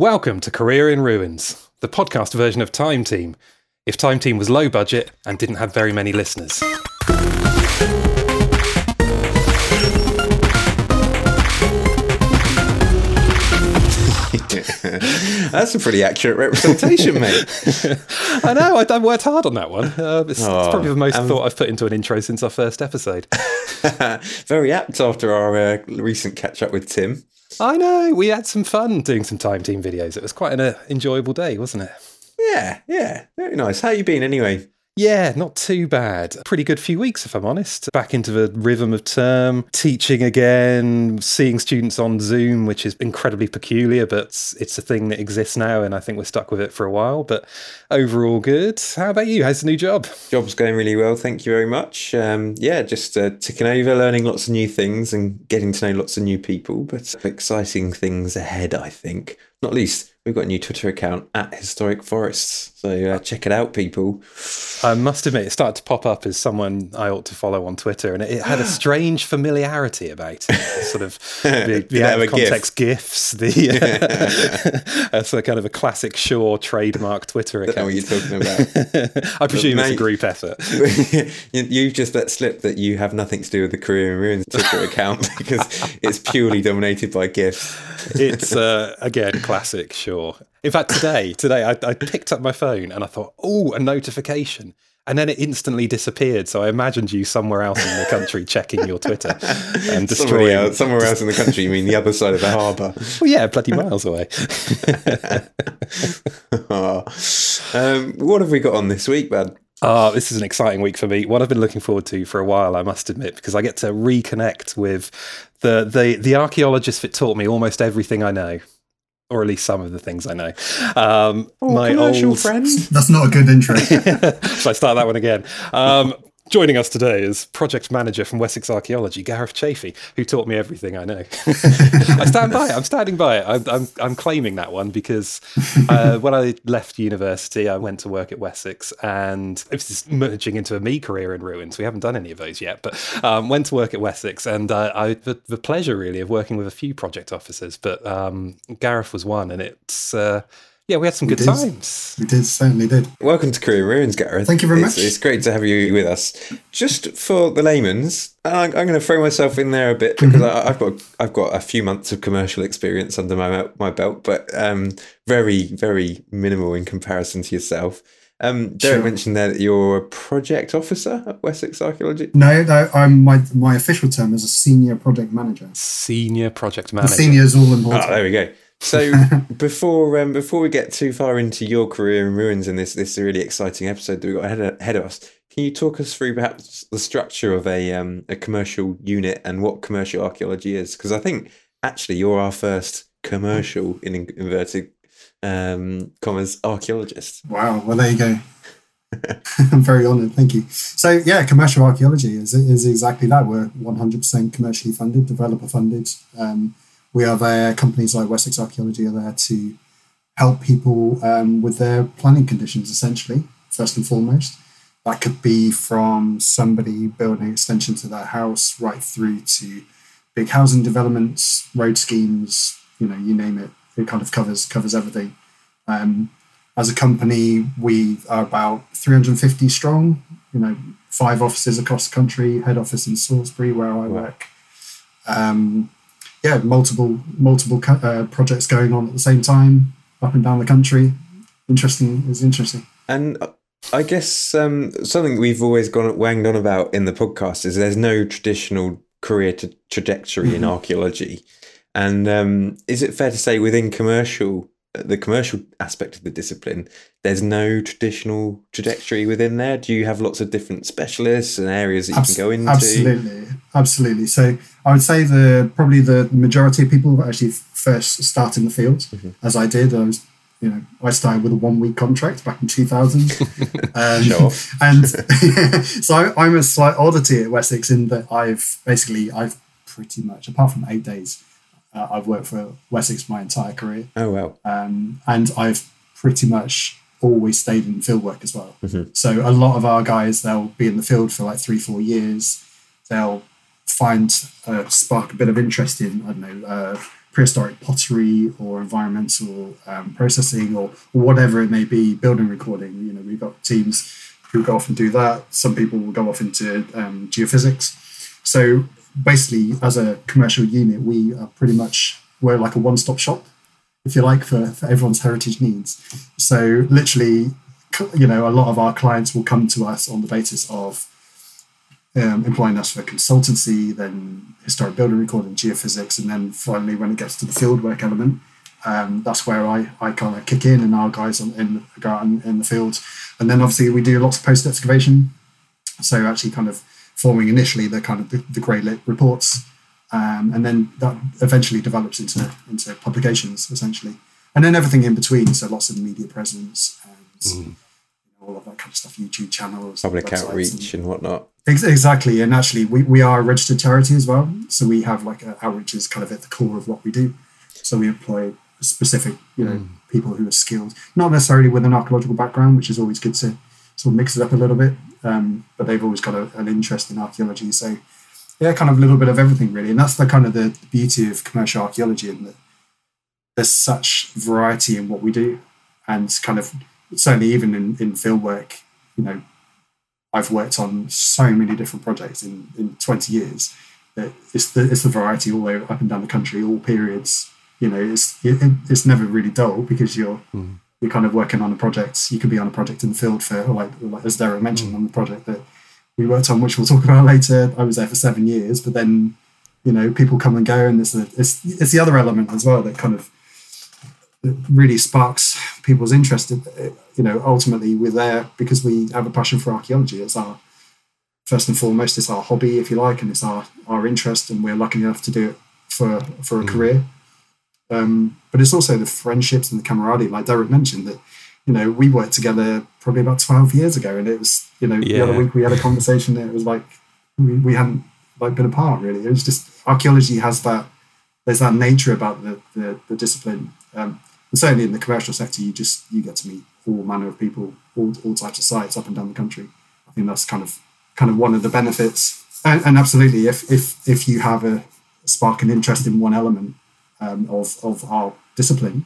Welcome to Career in Ruins, the podcast version of Time Team. If Time Team was low budget and didn't have very many listeners. That's a pretty accurate representation, mate. I know, I have worked hard on that one. Uh, it's, it's Oh, probably the most um, thought I've put into an intro since our first episode. Very apt after our uh, recent catch up with Tim. I know, we had some fun doing some Time Team videos. It was quite an uh, enjoyable day, wasn't it? Yeah, yeah, very nice. How you been anyway? Yeah, not too bad. Pretty good few weeks, if I'm honest. Back into the rhythm of term, teaching again, seeing students on Zoom, which is incredibly peculiar, but it's, a thing that exists now, and I think we're stuck with it for a while. But overall, good. How about you? How's the new job? Job's going really well, thank you very much. Um, yeah, just uh, ticking over, learning lots of new things and getting to know lots of new people, but exciting things ahead, I think. Not least, we've got a new Twitter account at Historic Forests, so uh, check it out, people. I must admit, it started to pop up as someone I ought to follow on Twitter, and it had a strange familiarity about it. Sort of the, the out of a GIF? context gifs. The that's a kind of a classic Shaw trademark Twitter I what account. you're talking about. I presume it's a group effort. you, you've just let slip that you have nothing to do with the Career in Ruins Twitter account because it's purely dominated by GIFs. It's uh, again classic Shaw. In fact, today, today I, I picked up my phone and I thought, oh, a notification. And then it instantly disappeared. So I imagined you somewhere else in the country checking your Twitter and Somewhere destroying. else, somewhere else in the country, you mean the other side of the harbour. Well, yeah, bloody miles away. um, what have we got on this week, man? Oh, this is an exciting week for me. What I've been looking forward to for a while, I must admit, because I get to reconnect with the the the archaeologist that taught me almost everything I know, or at least some of the things I know. Um, my commercial old friend. That's not a good intro. Shall I start that one again? Um, joining us today is project manager from Wessex Archaeology, Gareth Chaffey, who taught me everything I know. I stand by it. I'm standing by it. I'm, I'm, I'm claiming that one because uh, when I left university, I went to work at Wessex and it was merging into a me career in ruins. We haven't done any of those yet, but um, went to work at Wessex and uh, I had the, the pleasure really of working with a few project officers, but um, Gareth was one and it's, uh, yeah, we had some good did. times. we did, certainly did. Welcome to Career Ruins, Gareth. Thank you very It's- much. It's great to have you with us. Just for the layman's, I'm, I'm going to throw myself in there a bit Mm-hmm. because I, I've got I've got a few months of commercial experience under my my belt, but um, very very minimal in comparison to yourself. Um, Derek Sure. mentioned there that you're a project officer at Wessex Archaeology. No, no, I'm my my official term is a senior project manager. Senior project manager. The manager. senior is all Oh, important. there we go. So before um, before we get too far into your career in ruins and this this really exciting episode that we got ahead of, ahead of us, can you talk us through perhaps the structure of a um, a commercial unit and what commercial archaeology is? Because I think actually you're our first commercial in inverted um, commas archaeologist. Wow. Well, there you go. I'm very honoured. Thank you. So, yeah, commercial archaeology is is exactly that. We're 100% commercially funded, developer funded. Um, we are there. Companies like Wessex Archaeology are there to help people um, with their planning conditions. Essentially, first and foremost, that could be from somebody building an extension to their house, right through to big housing developments, road schemes. You know, you name it. It kind of covers covers everything. Um, as a company, we are about 350 strong. You know, five offices across the country. Head office in Salisbury, where I work. Um, yeah, multiple multiple uh, projects going on at the same time, up and down the country. Interesting. It's interesting. And uh, I guess um, something we've always gone wanged on about in the podcast is there's no traditional career to trajectory in archaeology. And um, is it fair to say within commercial, the commercial aspect of the discipline, there's no traditional trajectory within there? Do you have lots of different specialists and areas that you Abs- can go into? Absolutely, absolutely. So I would say the probably the majority of people actually first start in the field, Mm-hmm. as I did. I was, you know, I started with a one week contract back in two thousand, um, Show and so I'm a slight oddity at Wessex in that I've basically I've pretty much apart from eight days, uh, I've worked for Wessex my entire career Oh, well. um, and I've pretty much always stayed in field work as well. So a lot of our guys, they'll be in the field for like three, four years. They'll find uh, spark a bit of interest in I don't know uh, prehistoric pottery or environmental um, processing or, or whatever it may be, building recording. You know, we've got teams who go off and do that. Some people will go off into um, geophysics. So basically, as a commercial unit, we are pretty much we're like a one-stop shop, if you like, for, for everyone's heritage needs. So literally, you know, a lot of our clients will come to us on the basis of um, employing us for consultancy, then historic building recording, geophysics, and then finally when it gets to the fieldwork element, um, that's where I, I kind of kick in and our guys on, in, go out in, in the field. And then obviously we do lots of post excavation. So actually kind of forming initially the kind of the, the grey lit reports. Um, and then that eventually develops into, into publications essentially. And then everything in between. So lots of media presence and mm. all of that kind of stuff, YouTube channels, public outreach and, and whatnot. Exactly, and actually, we, we are a registered charity as well. So we have like a, outreach is kind of at the core of what we do. So we employ specific, you know, mm. people who are skilled, not necessarily with an archaeological background, which is always good to sort of mix it up a little bit. Um, but they've always got a, an interest in archaeology. So yeah, kind of a little bit of everything really, and that's the kind of the beauty of commercial archaeology, in that there's such variety in what we do, and kind of certainly even in in field work, you know, I've worked on so many different projects in, in 20 years it's the, it's the variety all over up and down the country, all periods. You know, it's it, it's never really dull because you're mm. You're kind of working on a project. You could be on a project in the field for like, like as Derek mentioned mm. on the project that we worked on, which we'll talk about later. I was there for seven years, but then you know people come and go, and it's the it's, it's the other element as well that kind of really sparks people's interest. In, you know, ultimately we're there because we have a passion for archaeology. It's our first and foremost, it's our hobby, if you like, and it's our our interest, and we're lucky enough to do it for for a mm. career. Um, but it's also the friendships and the camaraderie, like Derek mentioned, that you know we worked together probably about twelve years ago, and it was you know yeah. the other week we had a conversation. And it was like we, we hadn't like been apart really. It was just archaeology has that there's that nature about the the, the discipline. Um, and certainly in the commercial sector, you just you get to meet all manner of people, all, all types of sites up and down the country. I think that's kind of kind of one of the benefits. And, and absolutely, if if if you have a spark an interest in one element um, of of our discipline,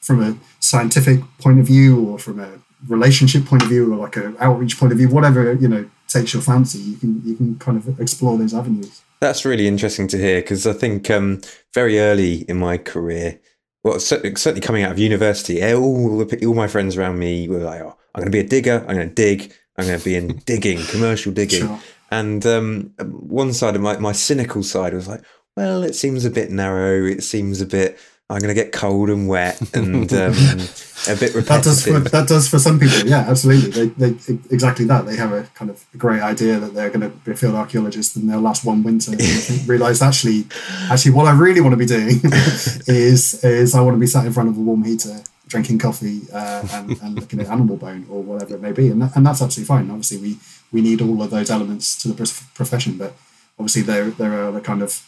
from a scientific point of view, or from a relationship point of view, or like an outreach point of view, whatever you know takes your fancy, you can you can kind of explore those avenues. That's really interesting to hear because I think um, very early in my career, well, certainly coming out of university, eh, all the, all my friends around me were like, "Oh, I'm going to be a digger. I'm going to dig. I'm going to be in digging, commercial digging." Sure. And um, one side of my my cynical side was like, "Well, it seems a bit narrow. It seems a bit." I'm going to get cold and wet and um, a bit repetitive. That does, for, that does for some people, yeah, absolutely. They, they, exactly that. They have a kind of a great idea that they're going to be a field archaeologist and they'll last one winter and realise actually, actually, what I really want to be doing is is I want to be sat in front of a warm heater drinking coffee uh, and, and, looking at animal bone or whatever it may be, and that, and that's absolutely fine. Obviously, we we need all of those elements to the profession, but obviously there there are the kind of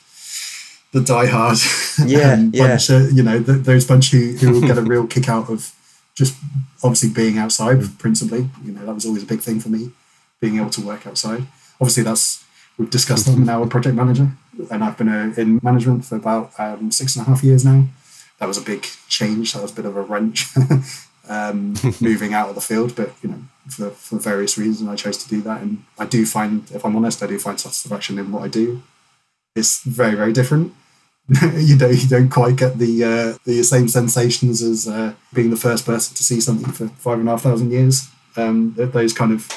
the diehard yeah, um, bunch, yeah. Of, you know, those bunch who, who will get a real kick out of just obviously being outside, mm. principally. You know, that was always a big thing for me, being able to work outside. Obviously, that's we've discussed. I'm now a project manager, and I've been a, uh, in management for about um, six and a half years now. That was a big change. That was a bit of a wrench, um, moving out of the field. But you know, for, for various reasons, I chose to do that, and I do find, if I'm honest, I do find satisfaction in what I do it's very very different. you don't you don't quite get the uh, the same sensations as uh, being the first person to see something for five and a half thousand years. Um, those kind of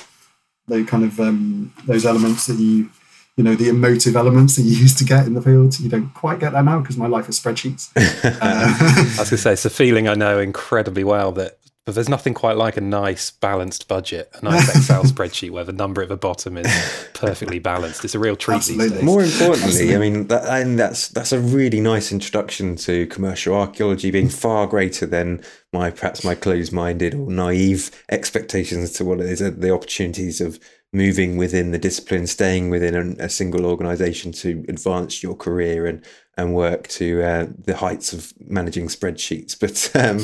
those kind of um, those elements that you you know the emotive elements that you used to get in the field you don't quite get that now because my life is spreadsheets uh, i was going to say it's a feeling i know incredibly well that but there's nothing quite like a nice balanced budget, a nice Excel spreadsheet where the number at the bottom is perfectly balanced. It's a real treat Absolutely. these days. More importantly, Absolutely. I mean, that, and that's that's a really nice introduction to commercial archaeology, being far greater than my perhaps my closed-minded or naive expectations to what it is uh, the opportunities of moving within the discipline, staying within a, a single organization to advance your career and and work to uh, the heights of managing spreadsheets. But um,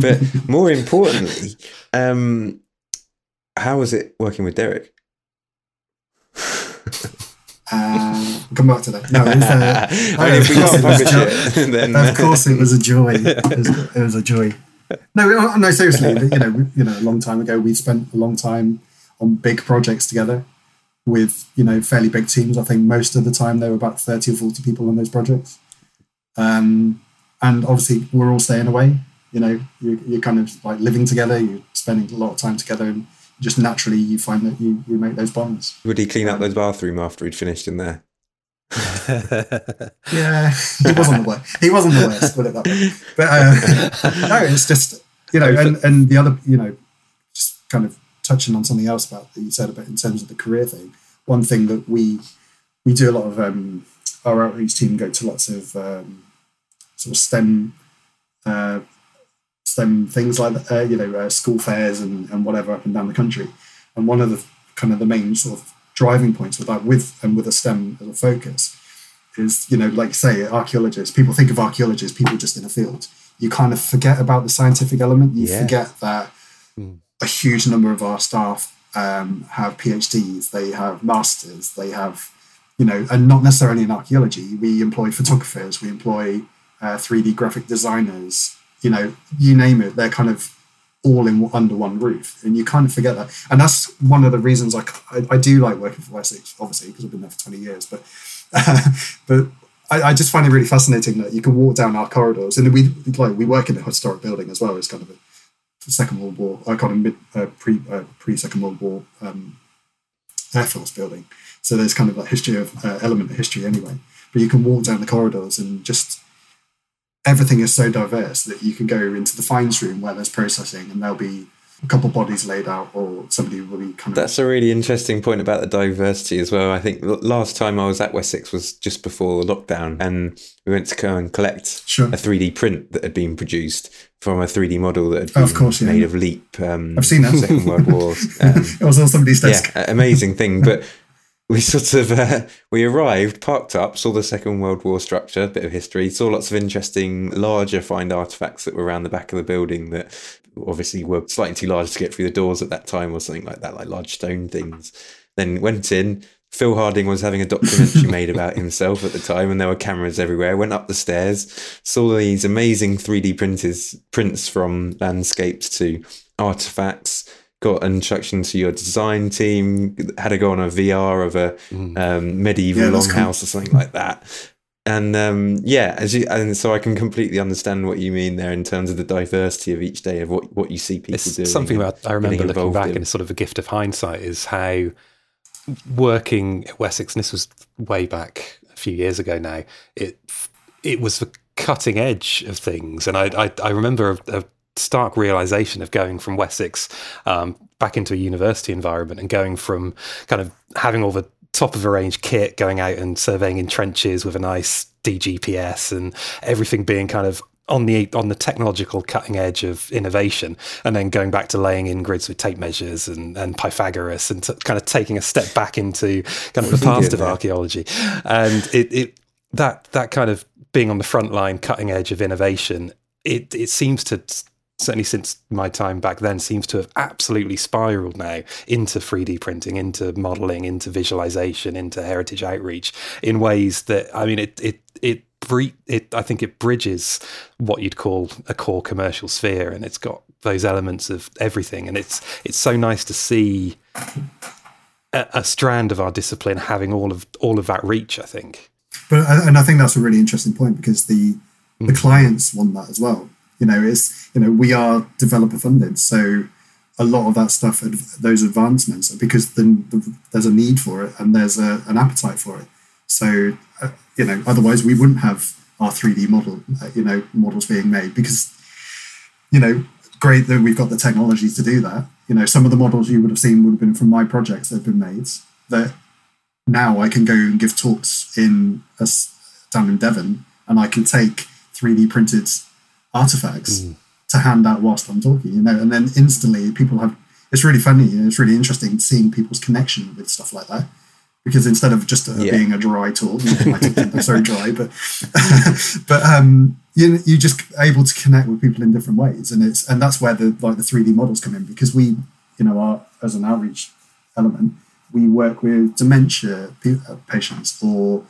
but more importantly, um, how was it working with Derek? Uh, come back to that. No, was, uh, I mean, if we can't publish it, then of course it was a joy. It was, it was a joy. No, no, seriously. You know, you know, a long time ago, we spent a long time on big projects together with you know fairly big teams. I think most of the time there were about thirty or forty people on those projects. Um, and obviously, we're all staying away. You know, you, you're kind of like living together. You're spending a lot of time together, and just naturally you find that you you make those bonds. would he clean up the bathroom after he'd finished in there? Yeah, he wasn't the worst. He wasn't the worst. Put it that way. But uh, no, it's just you know, and and the other you know, just kind of touching on something else about that you said about in terms of the career thing. One thing that we we do a lot of um, our outreach team go to lots of um, sort of STEM uh, STEM things like that, uh, you know uh, school fairs and, and whatever up and down the country. And one of the kind of the main sort of driving points with that with and with a STEM as a focus is you know like say archaeologists people think of archaeologists people just in a field you kind of forget about the scientific element you Yeah. forget that a huge number of our staff um, have phds they have masters they have you know and not necessarily in archaeology. We employ photographers we employ uh, 3d graphic designers you know you name it they're kind of all in under one roof and you kind of forget that. And that's one of the reasons i, I, I do like working for wessex obviously because i've been there for 20 years but but I, I just find it really fascinating that you can walk down our corridors and we like we work in a historic building as well it's kind of a second world war i call it mid uh, pre uh, pre second world war um, air force building. So there's kind of like history of uh, element of history anyway. But you can walk down the corridors and just everything is so diverse that you can go into the fines room where there's processing and there'll be a couple bodies laid out or somebody will be kind of That's a really interesting point about the diversity as well. I think the last time I was at Wessex was just before the lockdown, and we went to go and collect Sure. a 3D print that had been produced from a 3D model that had Oh, been of course, yeah. made of leap. Um, I've seen that. Second World War. Um, it was on somebody's desk yeah, amazing thing. But we sort of uh, we arrived, parked up, saw the Second World War structure, a bit of history, saw lots of interesting larger find artifacts that were around the back of the building that obviously were slightly too large to get through the doors at that time or something like that, like large stone things. Then went in. Phil Harding was having a documentary made about himself at the time, and there were cameras everywhere. Went up the stairs, saw these amazing 3D printers, prints from landscapes to artifacts. Got an introduction to your design team. Had to go on a VR of a um, medieval Yeah, that's cool. longhouse or something like that. And um, yeah, as you, and so I can completely understand what you mean there in terms of the diversity of each day of what, what you see people It's doing. something about I remember looking back in. and sort of a gift of hindsight is how working at Wessex, and this was way back a few years ago now. It it was the cutting edge of things, and I I, I remember a, a stark realization of going from Wessex um, back into a university environment and going from kind of having all the top of the range kit, going out and surveying in trenches with a nice DGPS and everything being kind of on the on the technological cutting edge of innovation, and then going back to laying in grids with tape measures and, and Pythagoras, and t- kind of taking a step back into kind of the past of archaeology, and it, it that that kind of being on the front line, cutting edge of innovation, it it seems to certainly since my time back then seems to have absolutely spiraled now into 3D printing, into modeling, into visualization, into heritage outreach in ways that I mean it it it it I think it bridges what you'd call a core commercial sphere and it's got those elements of everything. And it's it's so nice to see a, a strand of our discipline having all of all of that reach I think. But uh, and I think that's a really interesting point because the the mm. clients want that as well. You know, it's you know we are developer funded, so a lot of that stuff, those advancements, because then the, there's a need for it and there's a, an appetite for it. So uh, you know, otherwise we wouldn't have our 3D model, uh, you know, models being made because you know, great that we've got the technology to do that. You know, some of the models you would have seen would have been from my projects that have been made that now I can go and give talks in a s down in Devon, and I can take 3D printed artifacts to hand out whilst I'm talking. You know, and then instantly people have. It's really funny. You know, it's really interesting seeing people's connection with stuff like that. Because instead of just uh, Yeah. being a dry talk, my talk is very dry, but but um, you you just able to connect with people in different ways, and it's and that's where the like the three D models come in because we you know are as an outreach element we work with dementia uh, patients or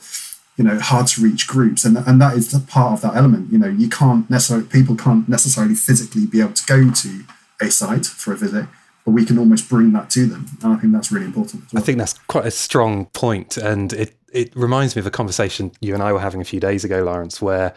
you know hard to reach groups and, and that is the part of that element you know you can't necessarily people can't necessarily physically be able to go to a site for a visit but we can almost bring that to them and i think that's really important well. i think that's quite a strong point and it it reminds me of a conversation you and i were having a few days ago lawrence where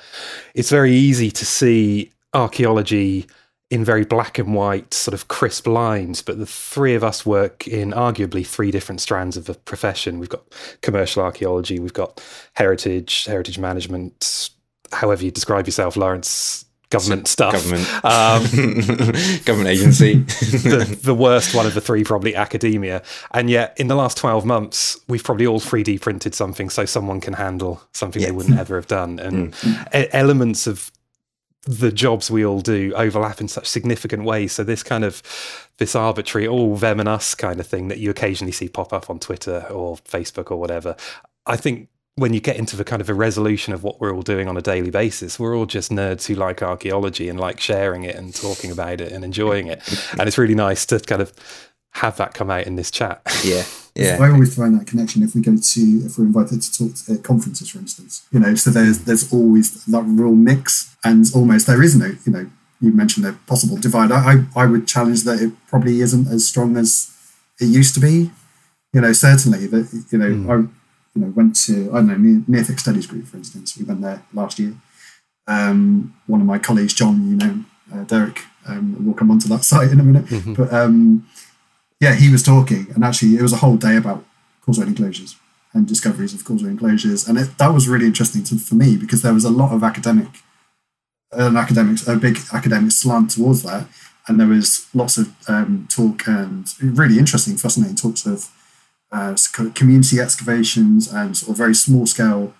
it's very easy to see archaeology in very black and white, sort of crisp lines, but the three of us work in arguably three different strands of the profession. We've got commercial archaeology, we've got heritage, heritage management, however you describe yourself, Lawrence, government stuff. Government. Um, government agency. the, the, worst one of the three, probably academia. And yet, in the last 12 months, we've probably all 3D printed something so someone can handle something yeah. they wouldn't ever have done. And mm. elements of the jobs we all do overlap in such significant ways. So this kind of this arbitrary all them and us kind of thing that you occasionally see pop up on Twitter or Facebook or whatever. I think when you get into the kind of a resolution of what we're all doing on a daily basis, we're all just nerds who like archaeology and like sharing it and talking about it and enjoying it. And it's really nice to kind of have that come out in this chat. Yeah. Yeah. I always find that connection if we go to if we're invited to talk to, at conferences, for instance. You know, so there's there's always that real mix, and almost there is no you know you mentioned the possible divide. I, I I would challenge that it probably isn't as strong as it used to be. You know, certainly that you know mm. I you know went to I don't know Neolithic Studies Group, for instance. We went there last year. Um, one of my colleagues, John, you know, uh, Derek, um, we'll come onto that site in a minute, mm-hmm. but. Um, yeah, he was talking, and actually, it was a whole day about causeway enclosures and discoveries of causeway enclosures, and it, that was really interesting to, for me because there was a lot of academic, an academic, a big academic slant towards that, and there was lots of um, talk and really interesting, fascinating talks of uh, community excavations and sort of very small scale.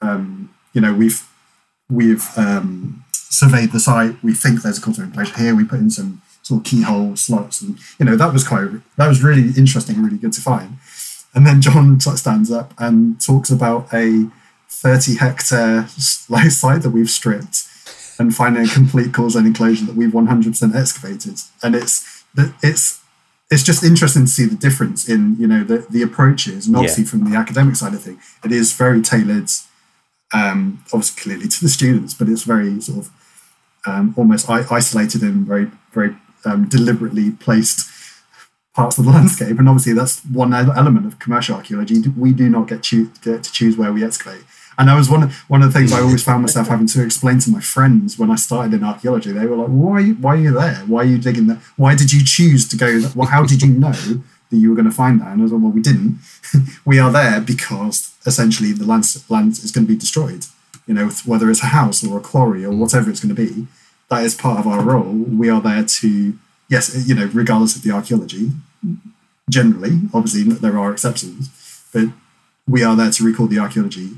Um, you know, we've we've um, surveyed the site. We think there's a causeway enclosure here. We put in some sort of keyhole slots, and you know that was quite that was really interesting, really good to find. And then John stands up and talks about a 30 hectare site that we've stripped and finding a complete causeway enclosure that we've 100% excavated. And it's it's it's just interesting to see the difference in you know the the approaches, and obviously yeah. from the academic side of thing, it is very tailored. Um, obviously, clearly to the students, but it's very sort of um, almost isolated and very very um, deliberately placed parts of the landscape. And obviously, that's one element of commercial archaeology. We do not get, choo- get to choose where we excavate. And that was one of, one of the things I always found myself having to explain to my friends when I started in archaeology. They were like, "Why? Why are you there? Why are you digging that? Why did you choose to go? Well, how did you know that you were going to find that?" And I was like, "Well, we didn't. we are there because essentially the land land is going to be destroyed. You know, whether it's a house or a quarry or whatever it's going to be that is part of our role. We are there to, yes, you know, regardless of the archaeology, generally, obviously there are exceptions, but we are there to record the archaeology.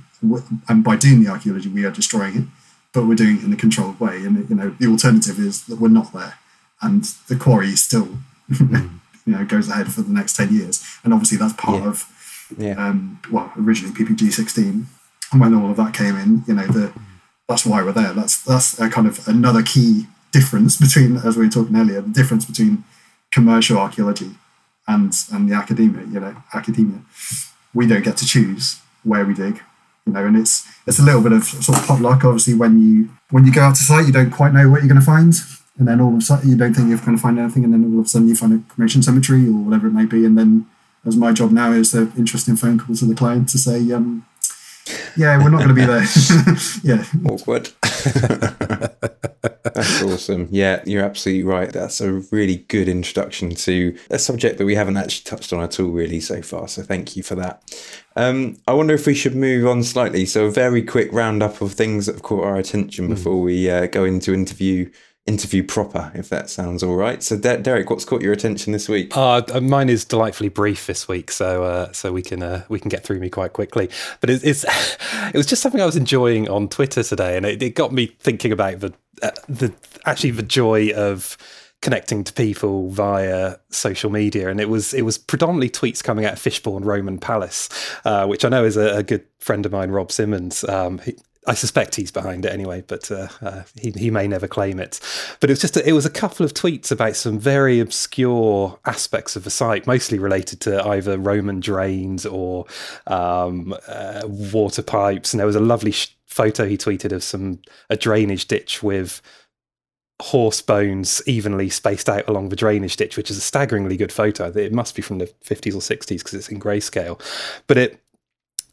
And by doing the archaeology, we are destroying it, but we're doing it in a controlled way. And, you know, the alternative is that we're not there and the quarry still, you know, goes ahead for the next 10 years. And obviously that's part yeah. of, yeah. Um, well, originally PPG 16. And when all of that came in, you know, the, that's why we're there. That's that's a kind of another key difference between, as we were talking earlier, the difference between commercial archaeology and and the academia. You know, academia. We don't get to choose where we dig. You know, and it's it's a little bit of sort of potluck. Obviously, when you when you go out to site, you don't quite know what you're going to find, and then all of a sudden you don't think you're going to find anything, and then all of a sudden you find a cremation cemetery or whatever it may be, and then as my job now is the interesting phone call to the client to say, um, yeah, we're not going to be there. yeah. Awkward. That's awesome. Yeah, you're absolutely right. That's a really good introduction to a subject that we haven't actually touched on at all, really, so far. So thank you for that. Um, I wonder if we should move on slightly. So, a very quick roundup of things that have caught our attention hmm. before we uh, go into interview interview proper, if that sounds all right. So, De- Derek, what's caught your attention this week? Uh, uh, mine is delightfully brief this week, so uh, so we can uh, we can get through me quite quickly. But it, it's it was just something I was enjoying on Twitter today, and it, it got me thinking about the uh, the actually the joy of connecting to people via social media, and it was it was predominantly tweets coming out of Fishbourne Roman Palace, uh, which I know is a, a, good friend of mine, Rob Symmons. Um, I suspect he's behind it anyway, but uh, uh, he he may never claim it. But it was just a, it was a couple of tweets about some very obscure aspects of the site, mostly related to either Roman drains or um, uh, water pipes. And there was a lovely sh- photo he tweeted of some a drainage ditch with horse bones evenly spaced out along the drainage ditch, which is a staggeringly good photo. It must be from the 50s or 60s because it's in grayscale. But it,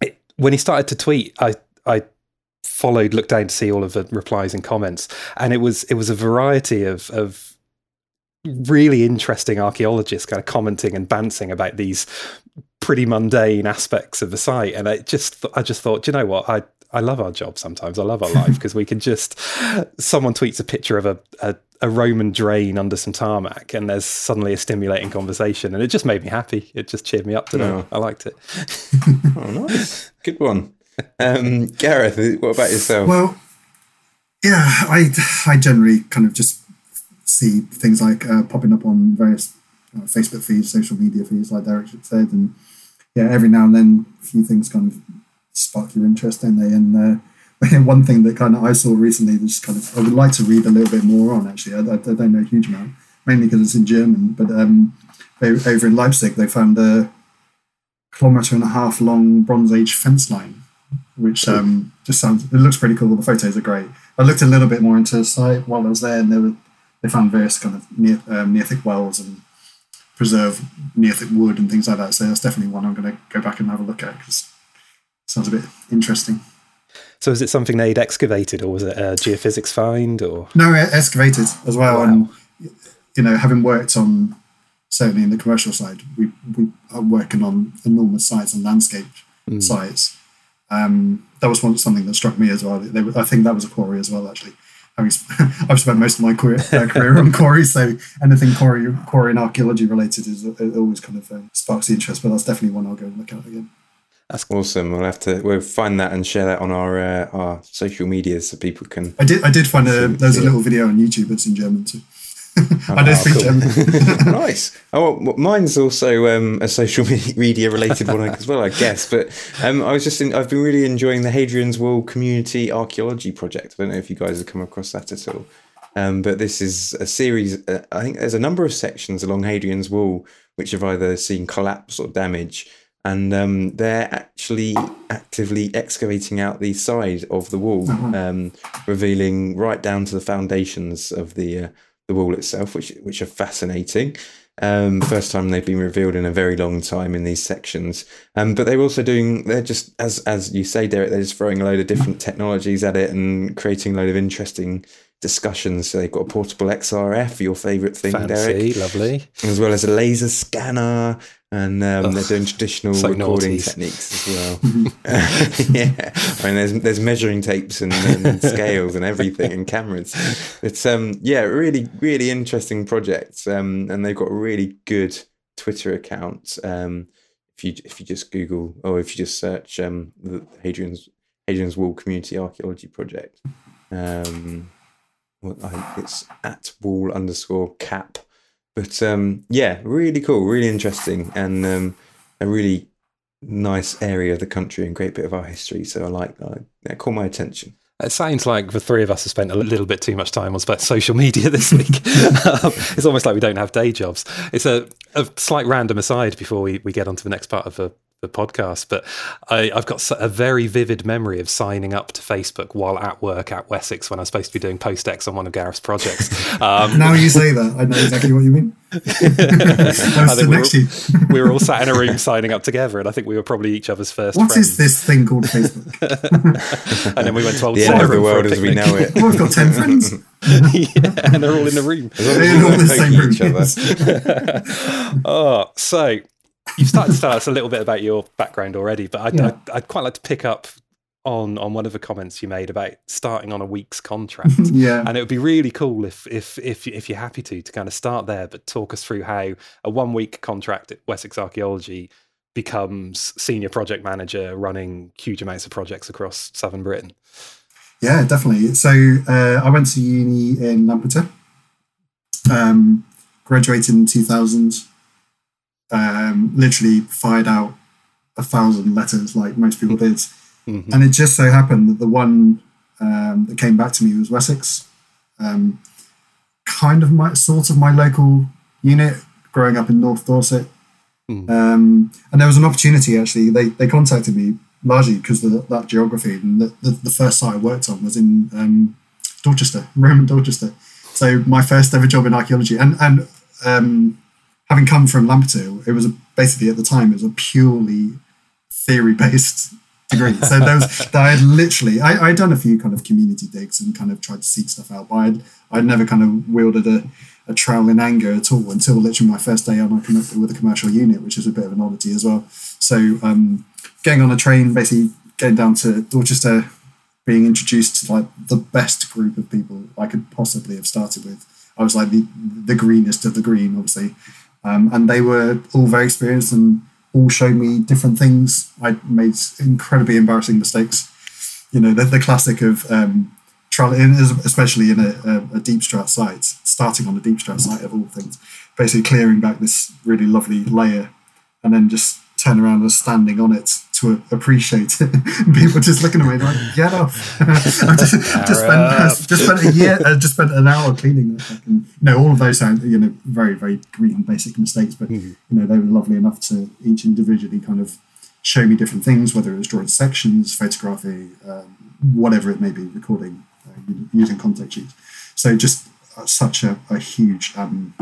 it when he started to tweet, I I followed, looked down to see all of the replies and comments, and it was it was a variety of of really interesting archaeologists kind of commenting and bouncing about these pretty mundane aspects of the site and i just i just thought you know what i I love our job sometimes. I love our life because we can just someone tweets a picture of a, a, a Roman drain under some tarmac, and there's suddenly a stimulating conversation, and it just made me happy. It just cheered me up today. Oh. I liked it. oh, nice, good one. Um, Gareth, what about yourself? Well, yeah, I I generally kind of just see things like uh, popping up on various uh, Facebook feeds, social media feeds, like Derek said, and yeah, every now and then a few things kind of spark your interest, don't they? And uh, one thing that kind of I saw recently, just kind of I would like to read a little bit more on. Actually, I, I don't know a huge amount, mainly because it's in German. But um, over in Leipzig, they found a kilometer and a half long Bronze Age fence line which um, just sounds it looks pretty cool. The photos are great. I looked a little bit more into the site while I was there, and they were they found various kind of near, um, Neolithic wells and preserve Neolithic wood and things like that. So that's definitely one I'm going to go back and have a look at because it sounds a bit interesting. So is it something they'd excavated, or was it a geophysics find, or no, excavated as well? Wow. And you know, having worked on certainly in the commercial side, we we are working on enormous sites and landscape mm. sites um, that was one, something that struck me as well. They, I think that was a quarry as well, actually. I mean, I've spent most of my career, uh, career on quarries, so anything quarry, quarry and archaeology related is always kind of uh, sparks the interest. But that's definitely one I'll go and look at again. That's awesome. We'll have to we'll find that and share that on our uh, our social media so people can. I did I did find a there's a little video on YouTube. It's in German too. I don't speak cool. nice. Oh, well, mine's also um, a social media related one as well, I guess. But um, I was just in, I've been really enjoying the Hadrian's Wall Community Archaeology Project. I don't know if you guys have come across that at all. Um, but this is a series. Uh, I think there's a number of sections along Hadrian's Wall which have either seen collapse or damage, and um, they're actually actively excavating out the side of the wall, uh-huh. um, revealing right down to the foundations of the. Uh, the wall itself, which which are fascinating. Um, first time they've been revealed in a very long time in these sections. Um, but they're also doing they're just as as you say, Derek, they're just throwing a load of different technologies at it and creating a load of interesting discussions. So they've got a portable XRF, your favourite thing, Fancy, Derek, lovely, as well as a laser scanner, and um, they're doing traditional so recording techniques as well. yeah, I mean, there's there's measuring tapes and, and scales and everything and cameras. It's um yeah, really really interesting project. Um, and they've got a really good Twitter account. Um, if you if you just Google or if you just search um the Hadrian's Hadrian's Wall Community Archaeology Project. Um, well, I, it's at wall underscore cap but um, yeah, really cool, really interesting, and um, a really nice area of the country and great bit of our history. So I like that. That caught my attention. It sounds like the three of us have spent a little bit too much time on social media this week. um, it's almost like we don't have day jobs. It's a, a slight random aside before we, we get on to the next part of the the podcast, but I, have got a very vivid memory of signing up to Facebook while at work at Wessex when I was supposed to be doing post-ex on one of Gareth's projects. Um, now you say that, I know exactly what you mean. I think we were, we were, all sat in a room signing up together, and I think we were probably each other's first. What friends. is this thing called Facebook? and then we went to old the end the world as we know it. well, I've got ten friends. yeah, and they're all in the room. They're all in the same room. oh, so you've started to tell us a little bit about your background already, but I'd, yeah. I'd, I'd, quite like to pick up on on one of the comments you made about starting on a week's contract. yeah, and it would be really cool if if if if you're happy to to kind of start there, but talk us through how a one week contract at Wessex Archaeology becomes senior project manager running huge amounts of projects across southern Britain. Yeah, definitely. So uh, I went to uni in Lampeter. Um, graduated in 2000 um, literally fired out a thousand letters like most people did. Mm-hmm. And it just so happened that the one um, that came back to me was Wessex. Um, kind of my sort of my local unit growing up in North Dorset. Mm. Um, and there was an opportunity actually. They they contacted me largely because of that geography. And the, the, the, first site I worked on was in um, Dorchester, Roman Dorchester. So my first ever job in archaeology, and and um, having come from Lampeter, it was a, basically at the time it was a purely theory based degree. So was I had literally I had done a few kind of community digs and kind of tried to seek stuff out, but I'd I'd never kind of wielded a a trowel in anger at all until literally my first day on with a commercial unit, which is a bit of an oddity as well. So um, getting on a train, basically getting down to Dorchester, being introduced to like the best group of people I could possibly have started with. I was like the the greenest of the green, obviously, um, and they were all very experienced and all showed me different things. I made incredibly embarrassing mistakes. You know, the, the classic of um, especially in a, a, a, deep strat site, starting on a deep strat site of all things, basically clearing back this really lovely layer and then just turn around and standing on it to appreciate it. People just looking at me like, "Get off!" I just, just spent just spent a year, uh, just spent an hour cleaning it. And, you know, all of those sound you know very very green basic mistakes, but mm-hmm. you know they were lovely enough to each individually kind of show me different things, whether it was drawing sections, photography, um, whatever it may be, recording uh, using contact sheets. So just uh, such a, a huge um,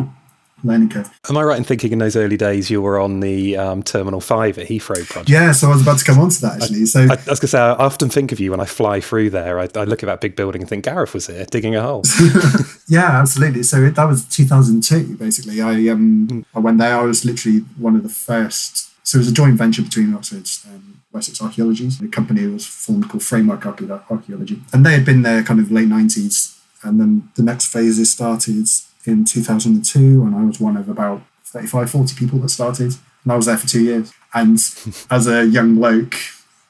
learning curve. Am I right in thinking in those early days you were on the um, Terminal 5 at Heathrow project? Yeah, so I was about to come on to that actually. So I, I was going to say, I often think of you when I fly through there. I, I, look at that big building and think Gareth was here digging a hole. yeah, absolutely. So it, that was 2002, basically. I, um, mm. I went there. I was literally one of the first. So it was a joint venture between Oxford and Wessex Archaeology. The company was formed called Framework Archaeology. And they had been there kind of late 90s. And then the next phases started in 2002, and I was one of about 35, 40 people that started. And I was there for two years. And as a young bloke,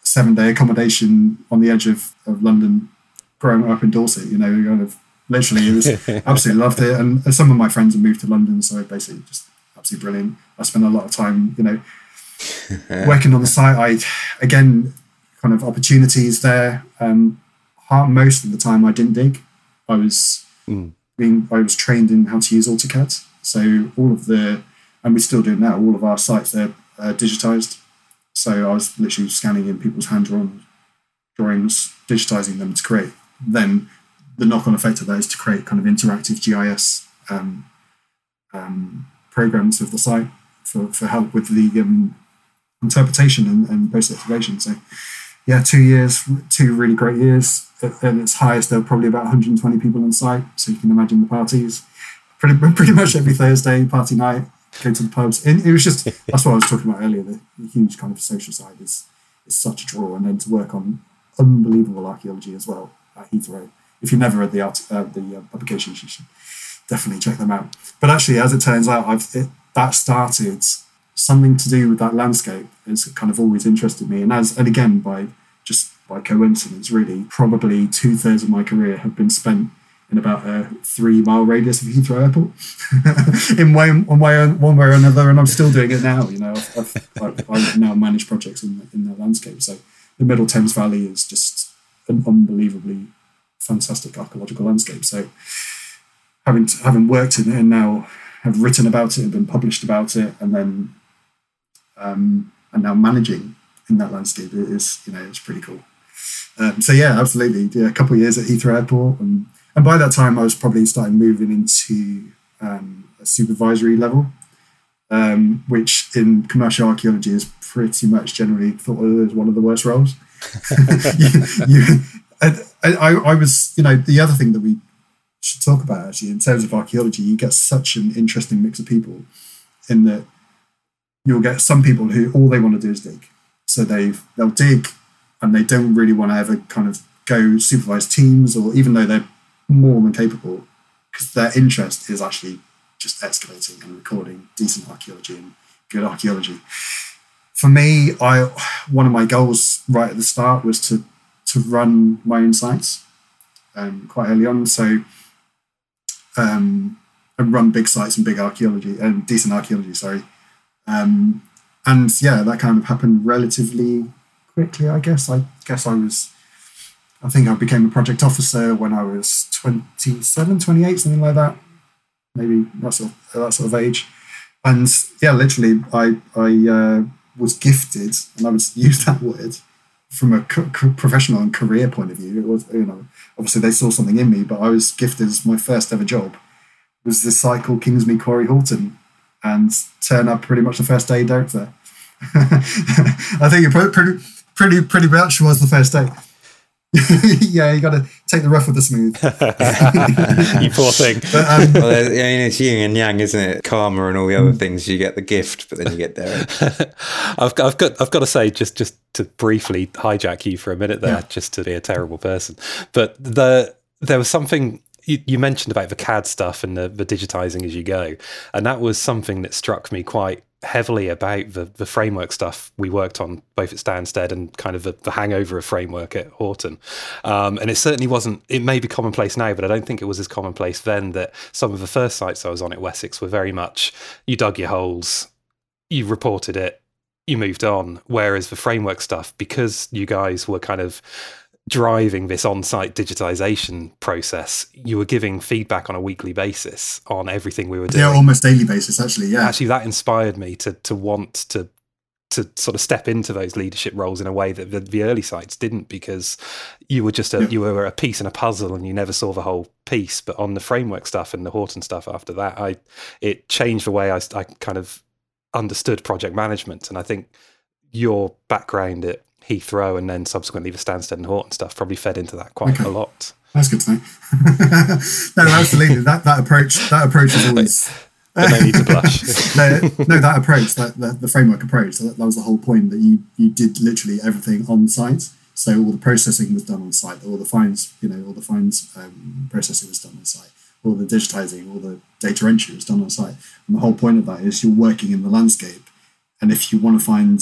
seven day accommodation on the edge of, of London, growing up in Dorset, you know, kind of literally, it was absolutely loved it. And some of my friends have moved to London, so basically just absolutely brilliant. I spent a lot of time, you know, working on the site. I, again, kind of opportunities there. Um, most of the time I didn't dig. I was mm being I was trained in how to use AutoCAD. So all of the and we still do now. All of our sites they're uh, digitized. So I was literally scanning in people's hand drawn drawings, digitizing them to create. Then the knock on effect of that is to create kind of interactive GIS um, um, programs of the site for, for help with the um, interpretation and, and post excavation. So yeah, two years, two really great years. At, at, its highest, there were probably about 120 people on site. So you can imagine the parties. Pretty, pretty much every Thursday, party night, go to the pubs. And it was just, that's what I was talking about earlier. The, the huge kind of social side is, is such a draw. And then to work on unbelievable archaeology as well at Heathrow. If you've never read the art, uh, the uh, publications, you should definitely check them out. But actually, as it turns out, I've it, that started something to do with that landscape has kind of always interested me. And as and again by just by coincidence, really, probably two thirds of my career have been spent in about a three mile radius of Heathrow Airport, in way, one way, one way or another, and I'm still doing it now. You know, I've, I've, I've now managed projects in in that landscape. So the Middle Thames Valley is just an unbelievably fantastic archaeological landscape. So having having worked in it and now have written about it and been published about it, and then um, and now managing in that landscape is you know it's pretty cool. Um, so yeah, absolutely. Yeah, a couple of years at Heathrow Airport, and and by that time I was probably starting moving into um, a supervisory level, um, which in commercial archaeology is pretty much generally thought of as one of the worst roles. you, you, I, I, I was, you know, the other thing that we should talk about actually in terms of archaeology, you get such an interesting mix of people in that you'll get some people who all they want to do is dig. So they they'll dig and they don't really want to ever kind of go supervise teams or even though they're more than capable because their interest is actually just excavating and recording decent archaeology and good archaeology. For me, I one of my goals right at the start was to to run my own sites um, quite early on. So um, and run big sites and big archaeology and decent archaeology. Sorry, um, and yeah, that kind of happened relatively quickly. I guess. I guess I was I think I became a project officer when I was 27, 28, something like that. Maybe that sort of, that sort of age. And yeah, literally, I, I uh, was gifted, and I would use that word from a co- professional and career point of view. It was, you know, obviously they saw something in me, but I was gifted as my first ever job was this cycle Kingsmead Quarry Horton and turn up pretty much the first day down there. I think it pretty, pretty, pretty much was the first day. yeah, you got to take the rough with the smooth. you poor thing. But, um, well, I mean, it's yin and yang, isn't it? Karma and all the other things. You get the gift, but then you get there. I've, I've got, I've got to say, just, just to briefly hijack you for a minute there, yeah. just to be a terrible person. But the there was something you, mentioned about the CAD stuff and the, the digitizing as you go, and that was something that struck me quite heavily about the, the framework stuff we worked on both at Stansted and kind of the, the hangover of framework at Horton. Um, and it certainly wasn't, it may be commonplace now, but I don't think it was as commonplace then that some of the first sites I was on at Wessex were very much you dug your holes, you reported it, you moved on. Whereas the framework stuff, because you guys were kind of driving this on-site digitization process, you were giving feedback on a weekly basis on everything we were doing. Yeah, almost daily basis, actually. Yeah, actually, that inspired me to to want to to sort of step into those leadership roles in a way that the, the early sites didn't because you were just a yeah. you were a piece in a puzzle and you never saw the whole piece but on the framework stuff and the Horton stuff after that I it changed the way I, I kind of understood project management and I think your background at Heathrow and then subsequently the Stansted and Horton stuff probably fed into that quite okay. a lot. That's good to know. no, absolutely. That that approach that approach is always. but no need to blush. no, no, that approach, that, that the framework approach, that, that was the whole point. That you you did literally everything on site. So all the processing was done on site. All the fines, you know, all the fines um, processing was done on site. All the digitizing, all the data entry was done on site. And the whole point of that is you're working in the landscape, and if you want to find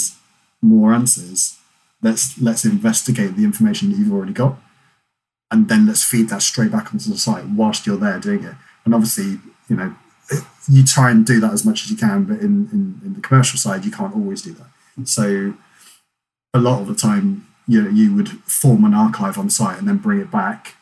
more answers, let's let's investigate the information that you've already got and then let's feed that straight back onto the site whilst you're there doing it. And obviously you know you try and do that as much as you can but in, in, in the commercial side you can't always do that. So a lot of the time you know, you would form an archive on site and then bring it back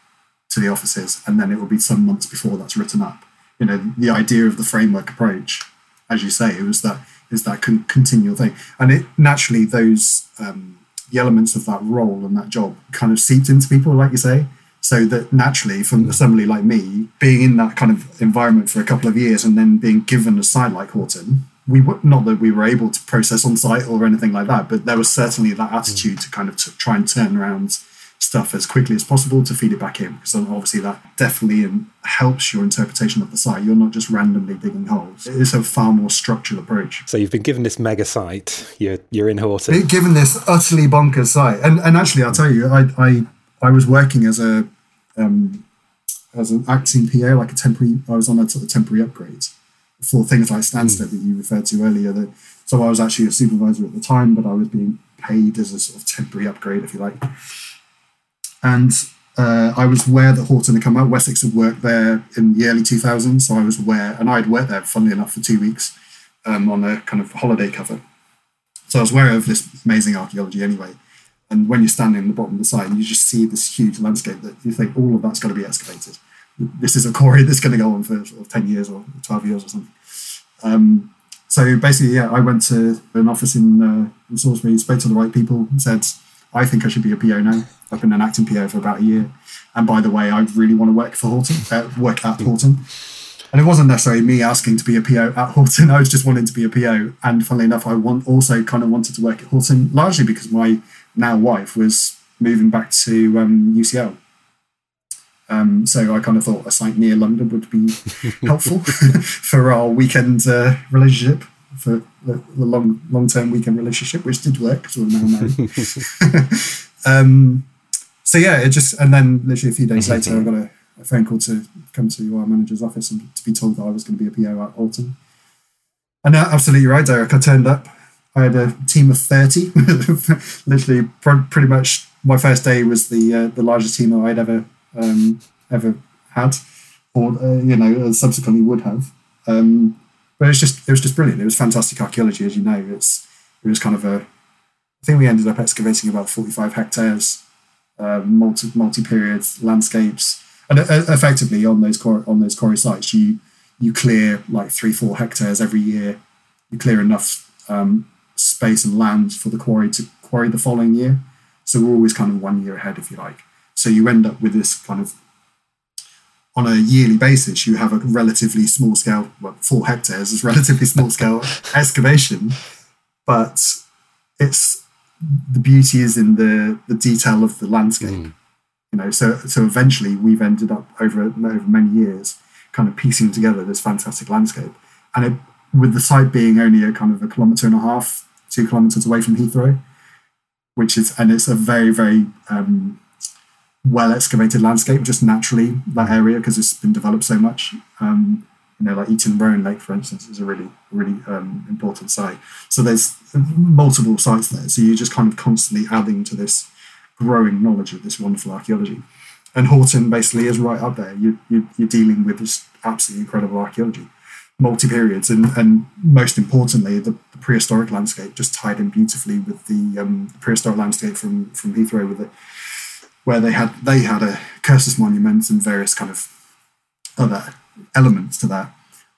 to the offices and then it will be some months before that's written up. You know the idea of the framework approach as you say it was that is that con- continual thing. And it naturally those um, the elements of that role and that job kind of seeped into people, like you say. So that naturally, from somebody like me, being in that kind of environment for a couple of years and then being given a site like Horton, we were not that we were able to process on site or anything like that, but there was certainly that attitude mm. to kind of t- try and turn around stuff as quickly as possible to feed it back in because obviously that definitely helps your interpretation of the site. You're not just randomly digging holes. It's a far more structured approach. So you've been given this mega site. You're you're in horton. Given this utterly bonkers site. And and actually i'll tell you i i i was working as a um as an acting pa like a temporary i was on a sort of temporary upgrade for things like Stansted mm. that you referred to earlier that so i was actually a supervisor at the time but i was being paid as a sort of temporary upgrade if you like and uh, I was aware that Horton had come out. Wessex had worked there in the early 2000s, so I was aware, and I'd worked there, funnily enough, for two weeks um, on a kind of holiday cover. So I was aware of this amazing archaeology anyway. And when you're standing in the bottom of the site, and you just see this huge landscape that you think all of that's got to be excavated. This is a quarry that's going to go on for sort of 10 years or 12 years or something. Um, so basically, yeah, I went to an office in, uh, in Salisbury, spoke to the right people, and said, I think I should be a PO now. I've been an acting PO for about a year. And by the way, I really want to work for Horton, uh, work at Horton. And it wasn't necessarily me asking to be a PO at Horton. I was just wanting to be a PO. And funnily enough, I want also kind of wanted to work at Horton, largely because my now wife was moving back to um, UCL. Um, so I kind of thought a site near London would be helpful for our weekend uh, relationship for the, the long long term weekend relationship, which did work because we're now married. um, so yeah, it just and then literally a few days later, I got a, a, phone call to come to our manager's office and to be told that I was going to be a PO at Horton. And uh, absolutely right, Derek. I turned up. I had a team of thirty. literally, pretty much my first day was the uh, the largest team that I'd ever um, ever had, or uh, you know, subsequently would have. Um, but it was just it was just brilliant. It was fantastic archaeology, as you know. It's it was kind of a I think we ended up excavating about forty five hectares uh, multi multi period landscapes, and uh, effectively on those quarry, on those quarry sites, you you clear like three four hectares every year. You clear enough um, space and land for the quarry to quarry the following year. So we're always kind of one year ahead, if you like. So you end up with this kind of on a yearly basis, you have a relatively small scale, well, four hectares is relatively small scale excavation, but it's the beauty is in the the detail of the landscape. Mm. You know, so so eventually we've ended up over over many years kind of piecing together this fantastic landscape, and it with the site being only a kind of a kilometre and a half, two kilometres away from Heathrow, which is and it's a very very um, well excavated landscape just naturally that area because it's been developed so much. Um, you know, like Eton Rowing Lake, for instance, is a really, really um, important site. So there's multiple sites there. So you're just kind of constantly adding to this growing knowledge of this wonderful archaeology. And Horton basically is right up there. You, you, you're dealing with this absolutely incredible archaeology, multi periods, and, and most importantly, the, the, prehistoric landscape just tied in beautifully with the, um, prehistoric landscape from, from Heathrow with the where they had they had a Cursus monument and various kind of other elements to that.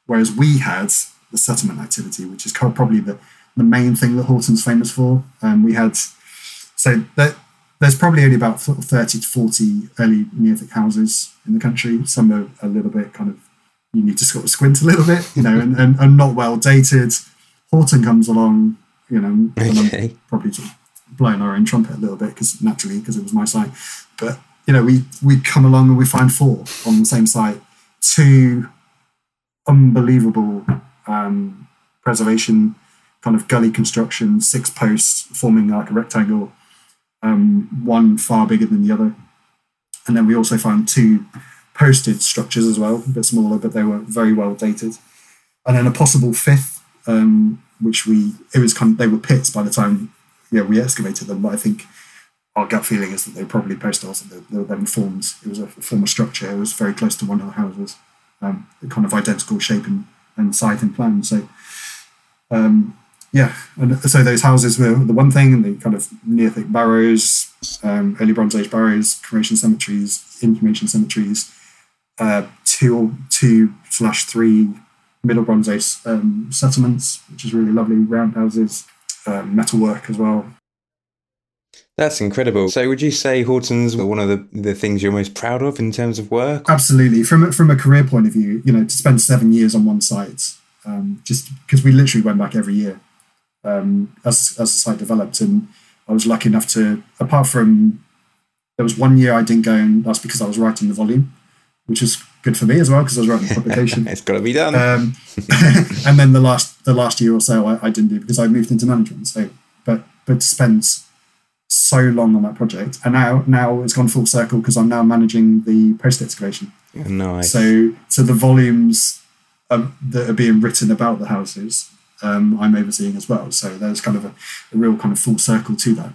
Whereas we had the settlement activity, which is probably the, the main thing that Horton's famous for. Um, we had so that there's probably only about 30 to 40 early Neolithic houses in the country. Some are a little bit kind of you need to sort of squint a little bit, you know, and, and, and not well dated. Horton comes along, you know, okay. probably blowing our own trumpet a little bit because naturally because it was my site. But you know, we we come along and we find four on the same site, two unbelievable um, preservation kind of gully construction, six posts forming like a rectangle, um, one far bigger than the other. And then we also found two posted structures as well, a bit smaller, but they were very well dated. And then a possible fifth, um, which we it was kind of they were pits by the time yeah, we excavated them, but I think our gut feeling is that they were probably post holes and they, were then forms. It was a former structure. It was very close to one of the houses, um, kind of identical shape and, and size and plan. So, um, yeah, and so those houses were the one thing, and the kind of Neolithic barrows, um, early Bronze Age barrows, cremation cemeteries, inhumation cemeteries, uh, two two slash three Middle Bronze Age um, settlements, which is really lovely roundhouses, uh, metalwork as well. That's incredible. So, would you say Horton's one of the, the things you're most proud of in terms of work? Absolutely. From from a career point of view, you know, to spend seven years on one site, um, just because we literally went back every year um, as as the site developed, and I was lucky enough to, apart from there was one year I didn't go, and that's because I was writing the volume, which is good for me as well because I was writing the publication. it's got to be done. Um, and then the last the last year or so I, I, didn't do because I moved into management. So, but but to spend so long on that project, and now now it's gone full circle because I'm now managing the post excavation. Nice. So so the volumes um, that are being written about the houses, um, I'm overseeing as well. So there's kind of a, a real kind of full circle to that.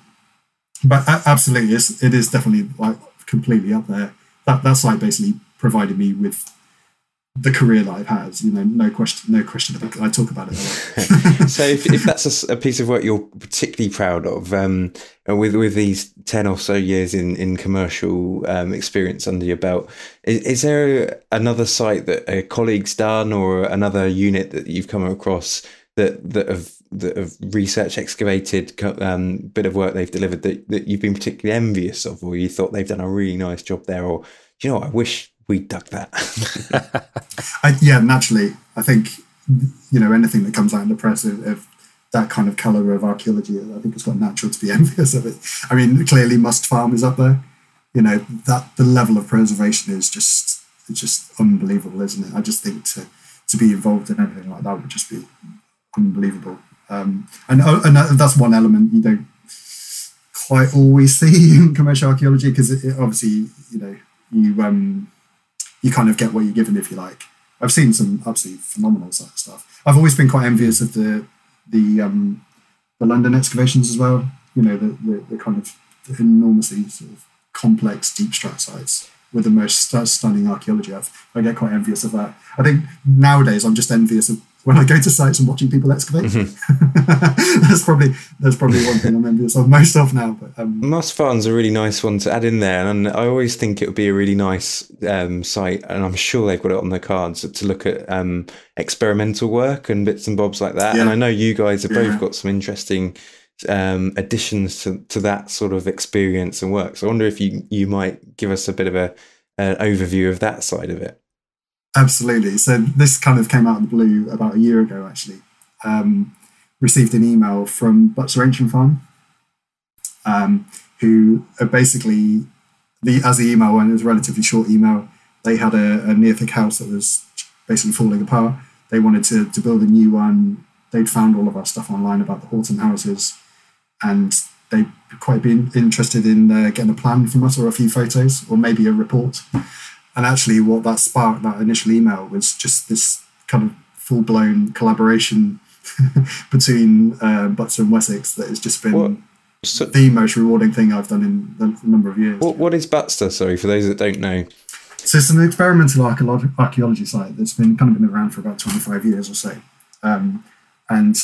But absolutely, it's, it is definitely like completely up there. That that site basically provided me with the career that I've had. You know, no question, no question. I talk about it. so, if, if that's a, a, piece of work you're particularly proud of, um, with with these ten or so years in in commercial um, experience under your belt, is, is, there another site that a colleague's done or another unit that you've come across that that have that have research excavated um, bit of work they've delivered that, that you've been particularly envious of, or you thought they've done a really nice job there, or you know, I wish we dug that. I, yeah, naturally, I think you know anything that comes out in the press of, of that kind of colour of archaeology, I think it's quite natural to be envious of it. I mean, clearly, Must Farm is up there. You know that the level of preservation is just it's just unbelievable, isn't it? I just think to to be involved in anything like that would just be unbelievable. Um, and uh, and that's one element you don't quite always see in commercial archaeology because obviously you know you um you kind of get what you're given if you like. I've seen some absolutely phenomenal stuff. I've always been quite envious of the the um, the London excavations as well. You know, the, the, the kind of enormously sort of complex deep strat sites with the most stunning archaeology. I've, I get quite envious of that. I think nowadays I'm just envious of, when I go to sites and watching people excavate. Mm-hmm. that's probably that's probably one thing I'm envious of most of now. But um, Must Farm's a really nice one to add in there, and I always think it would be a really nice um, site, and I'm sure they've got it on their cards to look at um, experimental work and bits and bobs like that. Yeah. And I know you guys have yeah. both got some interesting um, additions to, to that sort of experience and work. So I wonder if you you might give us a bit of a an overview of that side of it. Absolutely. So this kind of came out of the blue about a year ago, actually. Um, received an email from Butser Ancient Farm, um, who basically, the as the email went, it was a relatively short email. They had a, a Neolithic house that was basically falling apart. They wanted to, to build a new one. They'd found all of our stuff online about the Horton houses, and they'd quite been interested in uh, getting a plan from us or a few photos or maybe a report. And actually, what that sparked, that initial email, was just this kind of full blown collaboration between uh, Butser and Wessex that has just been so, the most rewarding thing I've done in a number of years. What, what is Butser, sorry, for those that don't know? So it's an experimental archaeology site that's been kind of been around for about 25 years or so. Um, and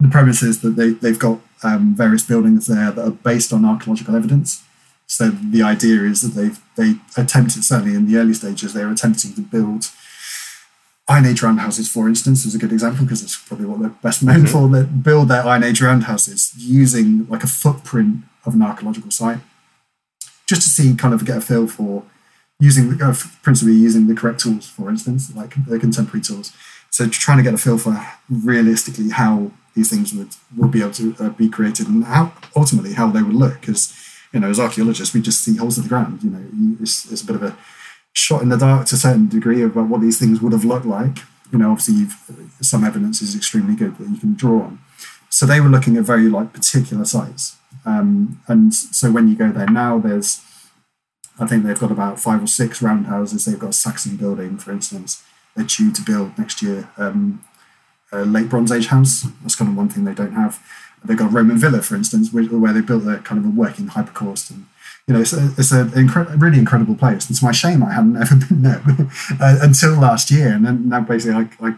the premise is that they, they've got um, various buildings there that are based on archaeological evidence. So the idea is that they've they attempted certainly in the early stages they were attempting to build Iron Age roundhouses, for instance, is a good example because it's probably what they're best known mm-hmm. for. That build their Iron Age roundhouses using like a footprint of an archaeological site, just to see kind of get a feel for using uh, principally using the correct tools, for instance, like the contemporary tools. So trying to get a feel for realistically how these things would would be able to uh, be created and how ultimately how they would look because you know, as archaeologists, we just see holes in the ground. You know, it's, it's a bit of a shot in the dark to a certain degree about what these things would have looked like. You know, obviously, some evidence is extremely good that you can draw on. So they were looking at very like particular sites, um, and so when you go there now, there's, I think they've got about five or six roundhouses. They've got a Saxon building, for instance. They're due to build next year um, a late Bronze Age house. That's kind of one thing they don't have. They've got Roman Villa, for instance, where they built a kind of a working hypocaust. And, you know, it's a, it's a incre- really incredible place. It's my shame I hadn't ever been there uh, until last year. And then now basically I, I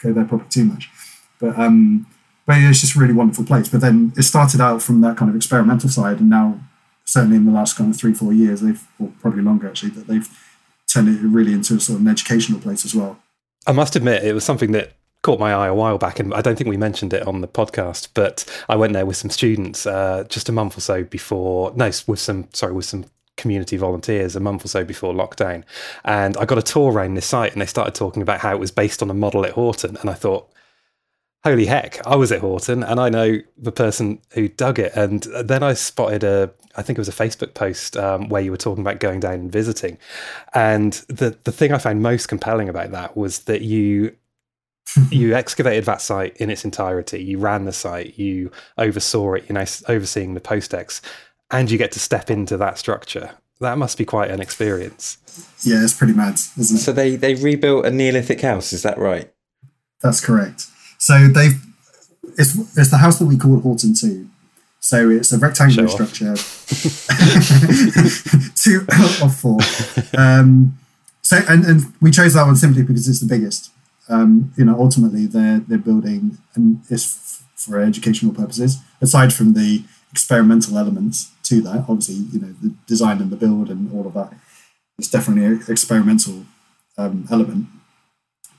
go there probably too much. But, um, but it's just a really wonderful place. But then it started out from that kind of experimental side. And now, certainly in the last kind of three, four years, they've, or probably longer actually, that they've turned it really into a sort of an educational place as well. I must admit, it was something that caught my eye a while back, and I don't think we mentioned it on the podcast. But I went there with some students uh, just a month or so before. No, with some sorry, with some community volunteers a month or so before lockdown, and I got a tour around this site, and they started talking about how it was based on a model at Horton, and I thought. Holy heck! I was at Horton, and I know the person who dug it. And then I spotted a, I think it was a Facebook post um, where you were talking about going down and visiting. And the the thing I found most compelling about that was that you you excavated that site in its entirety. You ran the site. You oversaw it. You know, overseeing the post-ex, and you get to step into that structure. That must be quite an experience. Yeah, it's pretty mad, isn't it? So they they rebuilt a Neolithic house. Is that right? That's correct. So they've it's it's the house that we call Horton Two. So it's a rectangular structure, two of four. Um, so and, and we chose that one simply because it's the biggest um, you know, ultimately they're they're building and it's for educational purposes. Aside from the experimental elements to that, obviously, you know, the design and the build and all of that is definitely an experimental um, element.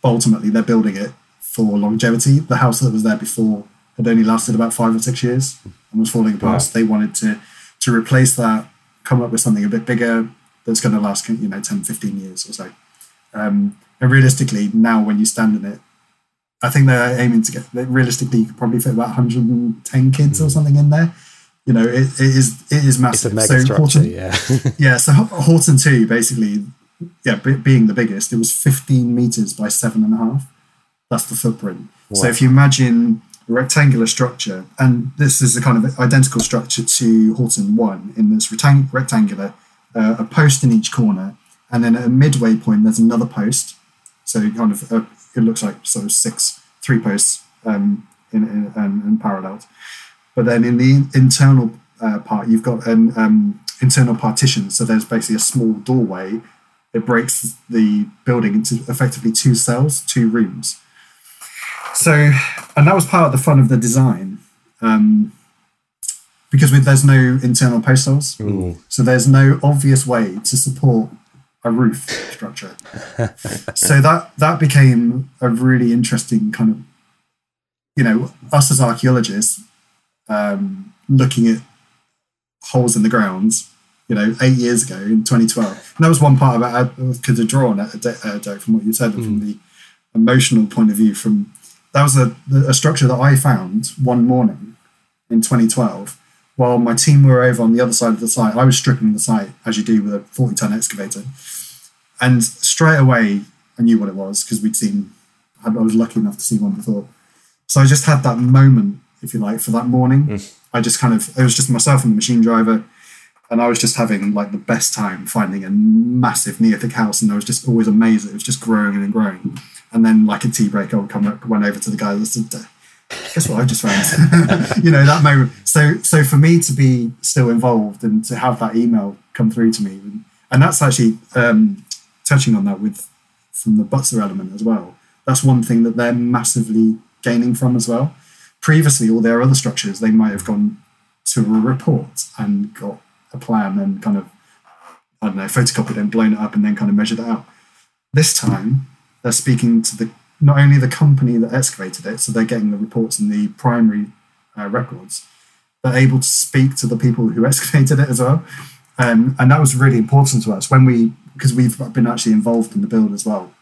But ultimately, they're building it for longevity. The house that was there before had only lasted about five or six years and was falling apart. Wow. They wanted to to replace that, come up with something a bit bigger that's going to last, you know, 10, 15 years or so. Um, and realistically, now when you stand in it, I think they're aiming to get realistically you could probably fit about 110 kids mm. or hmm. something in there. You know, it, it is it is massive. It's a mega so structure, Horton, yeah. yeah, so Horton 2 basically, yeah, being the biggest, it was 15 meters by seven and a half. That's the footprint. Wow. So if you imagine a rectangular structure, and this is a kind of identical structure to Horton 1 in this rectang- rectangular, uh, a post in each corner, and then at a midway point, there's another post so kind of uh, it looks like sort of six three posts um, in, in, um, in parallels. But then in the internal uh, part, you've got an um, internal partition. So there's basically a small doorway. It breaks the building into effectively two cells, two rooms. so, and that was part of the fun of the design. Um, because with, there's no internal post holes, so there's no obvious way to support a roof structure. so that that became a really interesting kind of, you know, us as archaeologists um, looking at holes in the grounds. You know, eight years ago in 2012, and that was one part about I could have drawn uh, Derek, from what you said, from the emotional point of view. From that was a, a structure that I found one morning in 2012 while my team were over on the other side of the site, I was stripping the site as you do with a 40 ton excavator. And straight away, I knew what it was because we'd seen, I was lucky enough to see one before. So I just had that moment, if you like, for that morning. Mm. I just kind of, it was just myself and the machine driver. And I was just having like the best time finding a massive Neolithic house. And I was just always amazed it was just growing and growing. And then, like a tea break, I would come up, went over to the guy that said, guess what I just found? you know, that moment. So, so for me to be still involved and to have that email come through to me, and, and that's actually um, touching on that with from the Butser element as well. That's one thing that they're massively gaining from as well. Previously, all their other structures, they might have gone to a report and got a plan and kind of, I don't know, photocopied and blown it up and then kind of measured it out. This time, they're speaking to the not only the company that excavated it, so they're getting the reports and the primary uh, records, they're able to speak to the people who excavated it as well. Um, and that was really important to us when we, because we've been actually involved in the build as well.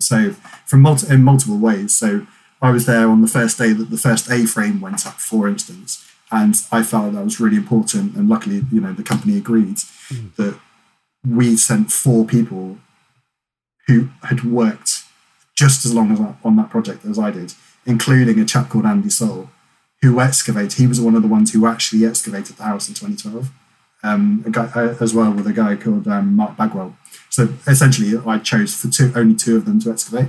So from multi, in multiple ways. So I was there on the first day that the first A frame went up, for instance, and I felt that was really important. And luckily, you know, the company agreed mm. that we sent four people who had worked just as long as on that project as I did, including a chap called Andy Soul, who excavated. He was one of the ones who actually excavated the house in 2012, um, a guy, uh, as well with a guy called um, Mark Bagwell. So essentially, I chose for two, only two of them to excavate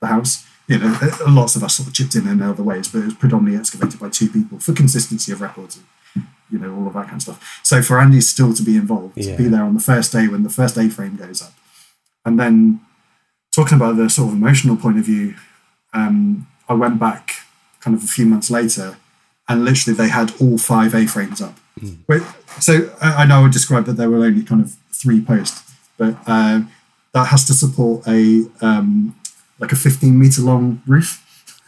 the house. You know, lots of us sort of chipped in in other ways, but it was predominantly excavated by two people for consistency of records. And, you know, all of that kind of stuff. So for Andy still to be involved, yeah. to be there on the first day when the first A frame goes up, and then talking about the sort of emotional point of view, um, I went back kind of a few months later, and literally they had all five A frames up. Mm. so I, I, know I described that there were only kind of three posts, but uh, that has to support a um, like a 15 meter long roof.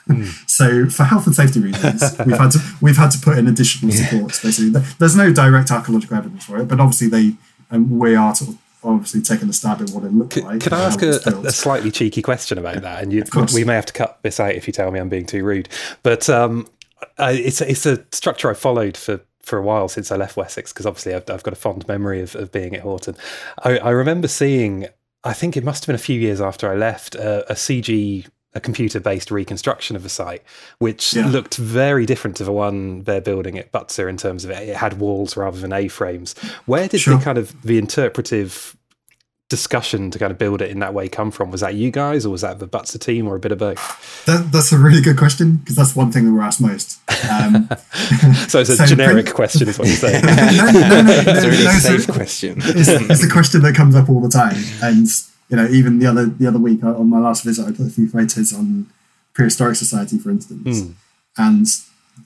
Mm. So for health and safety reasons, we've had to we've had to put in additional supports. Basically, there's no direct archaeological evidence for it, but obviously they um, we are sort of obviously taking a stab at what it looked like. Can I ask a, a, slightly cheeky question about that? And you, we may have to cut this out if you tell me I'm being too rude. But um, I, it's it's a structure I followed for for a while since I left Wessex because obviously I've, I've, got a fond memory of, of being at Horton. I, I, remember seeing, I think it must have been a few years after I left, uh, a CG a computer based reconstruction of the site, which yeah. looked very different to the one they're building at Butser in terms of it, it had walls rather than A frames. Where did sure. the kind of the interpretive discussion to kind of build it in that way come from? Was that you guys, or was that the Butser team, or a bit of both? That, that's a really good question because that's one thing that we're asked most. Um, so it's a so generic print, question, is what you're saying. no, no, no, no, it's a really no, safe so question. It's, it's a question that comes up all the time, and you know, even the other the other week on my last visit, I put a few photos on Prehistoric Society, for instance, mm. and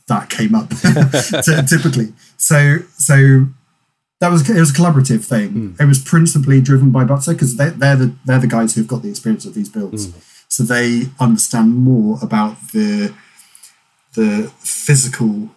that came up typically. So so that was it was a collaborative thing. Mm. It was principally driven by Butser because they, they're the they're the guys who've got the experience of these builds, mm. so they understand more about the the physical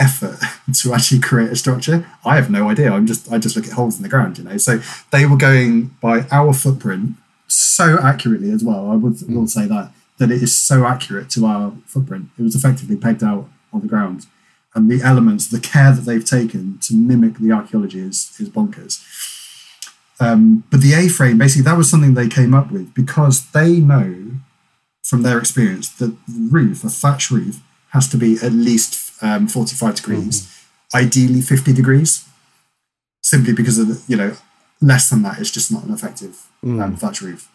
effort to actually create a structure. I have no idea. I'm just I just look at holes in the ground, you know. So they were going by our footprint so accurately as well. I would mm. will say that that it is so accurate to our footprint. It was effectively pegged out on the ground, and the elements, the care that they've taken to mimic the archaeology is is bonkers. Um, but the A frame, basically, that was something they came up with because they know from their experience that the roof, a thatch roof, has to be at least um, 45 degrees, mm-hmm. ideally 50 degrees, simply because of the, you know, less than that is just not an effective mm. um, thatch roof.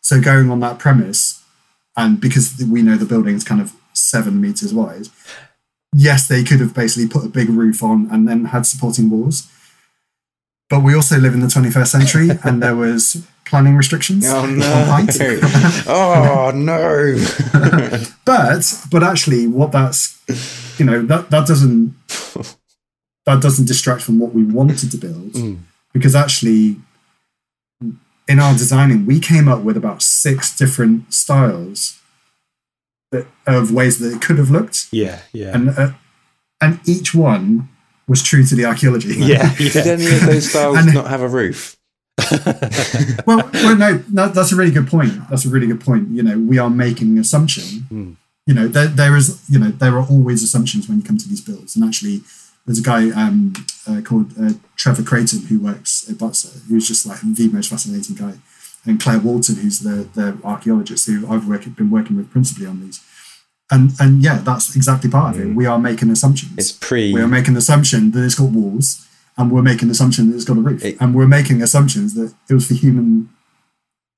So going on that premise, and because we know the building is kind of seven meters wide, yes, they could have basically put a big roof on and then had supporting walls. But we also live in the 21st century, and there was planning restrictions. Oh no! oh no! but but actually, what that's you know that that doesn't that doesn't distract from what we wanted to build Mm. because actually in our designing we came up with about six different styles that, of ways that it could have looked Yeah, yeah. and uh, and each one was true to the archaeology. Yeah, Did any of those styles And- not have a roof? well, well no, no that's a really good point. That's a really good point. You know we are making an assumption. Mm. you know there, there is you know there are always assumptions when you come to these builds. And actually there's a guy um, uh, called uh, Trevor Creighton who works at Butser who's just like the most fascinating guy. And Claire Walton who's the the archaeologist who I've worked, been working with principally on these and and yeah that's exactly part of it we are making assumptions It's pre. we are making the assumption that it's got walls and we're making the assumption that it's got a roof It- and we're making assumptions that it was for human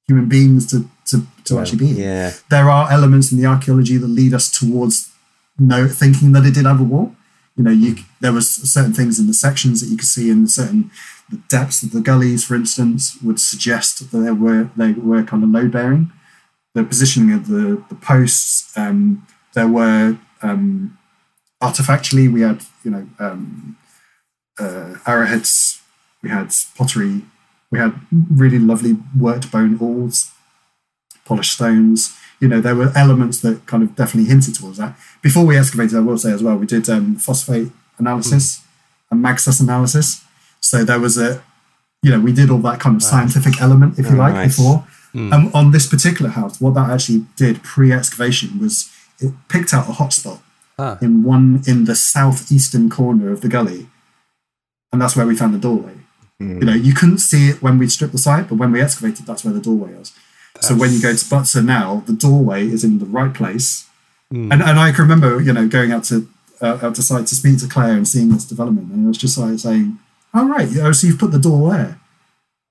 human beings to to, to actually be Yeah. there are elements in the archaeology that lead us towards no thinking that it did have a wall. You know, you there was certain things in the sections that you could see in certain the depths of the gullies, for instance, would suggest that they were they were kind of load bearing. The positioning of the the posts, um, there were um, artifactually we had you know um, uh, arrowheads, we had pottery, we had really lovely worked bone awls, polished stones. You know, there were elements that kind of definitely hinted towards that. Before we excavated, I will say as well, we did um, phosphate analysis and magsus analysis. So there was a, you know, we did all that kind of scientific element, if you Oh, like, nice. before. Um, on this particular house, what that actually did pre-excavation was it picked out a hotspot Ah. in one in the southeastern corner of the gully, and that's where we found the doorway. You know, you couldn't see it when we stripped the site, but when we excavated, that's where the doorway was. So when you go to Butser now, the doorway is in the right place, and and I can remember, you know, going out to uh, out to site to speak to Claire and seeing this development, and it was just like saying, "Oh right, oh, so you've put the door there."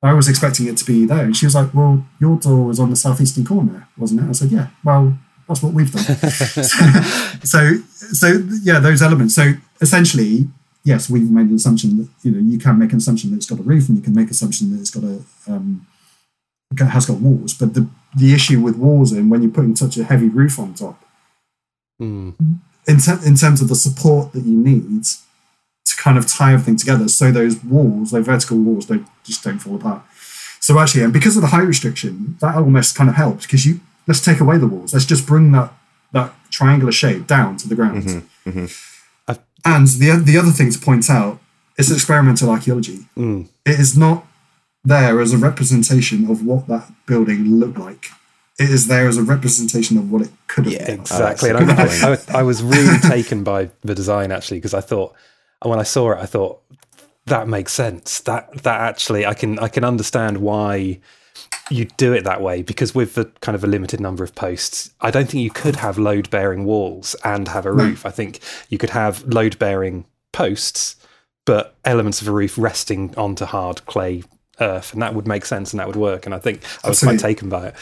I was expecting it to be there, and she was like, "Well, your door was on the southeastern corner, wasn't it?" I said, "Yeah." Well, that's what we've done. so, so yeah, those elements. So essentially, yes, we've made an assumption that you know you can make an assumption that it's got a roof, and you can make an assumption that it's got a um, has got walls. But the the issue with walls, and when you're putting such a heavy roof on top, Mm. in, ter- in terms of the support that you need to kind of tie everything together so those walls, those vertical walls, don't just don't fall apart. So actually, and because of the height restriction, that almost kind of helps because you let's take away the walls. Let's just bring that that triangular shape down to the ground. I've- And the the other thing to point out is experimental archaeology. Mm. It is not there as a representation of what that building looked like. It is there as a representation of what it could have Yeah, been. Exactly. Oh, and that's a I, good I, I was really taken by the design actually because I thought and when I saw it, I thought that makes sense. That that actually I can I can understand why you do it that way because with the kind of a limited number of posts, I don't think you could have load bearing walls and have a roof. I think you could have load bearing posts, but elements of a roof resting onto hard clay earth, and that would make sense and that would work. And I think I was quite taken by it.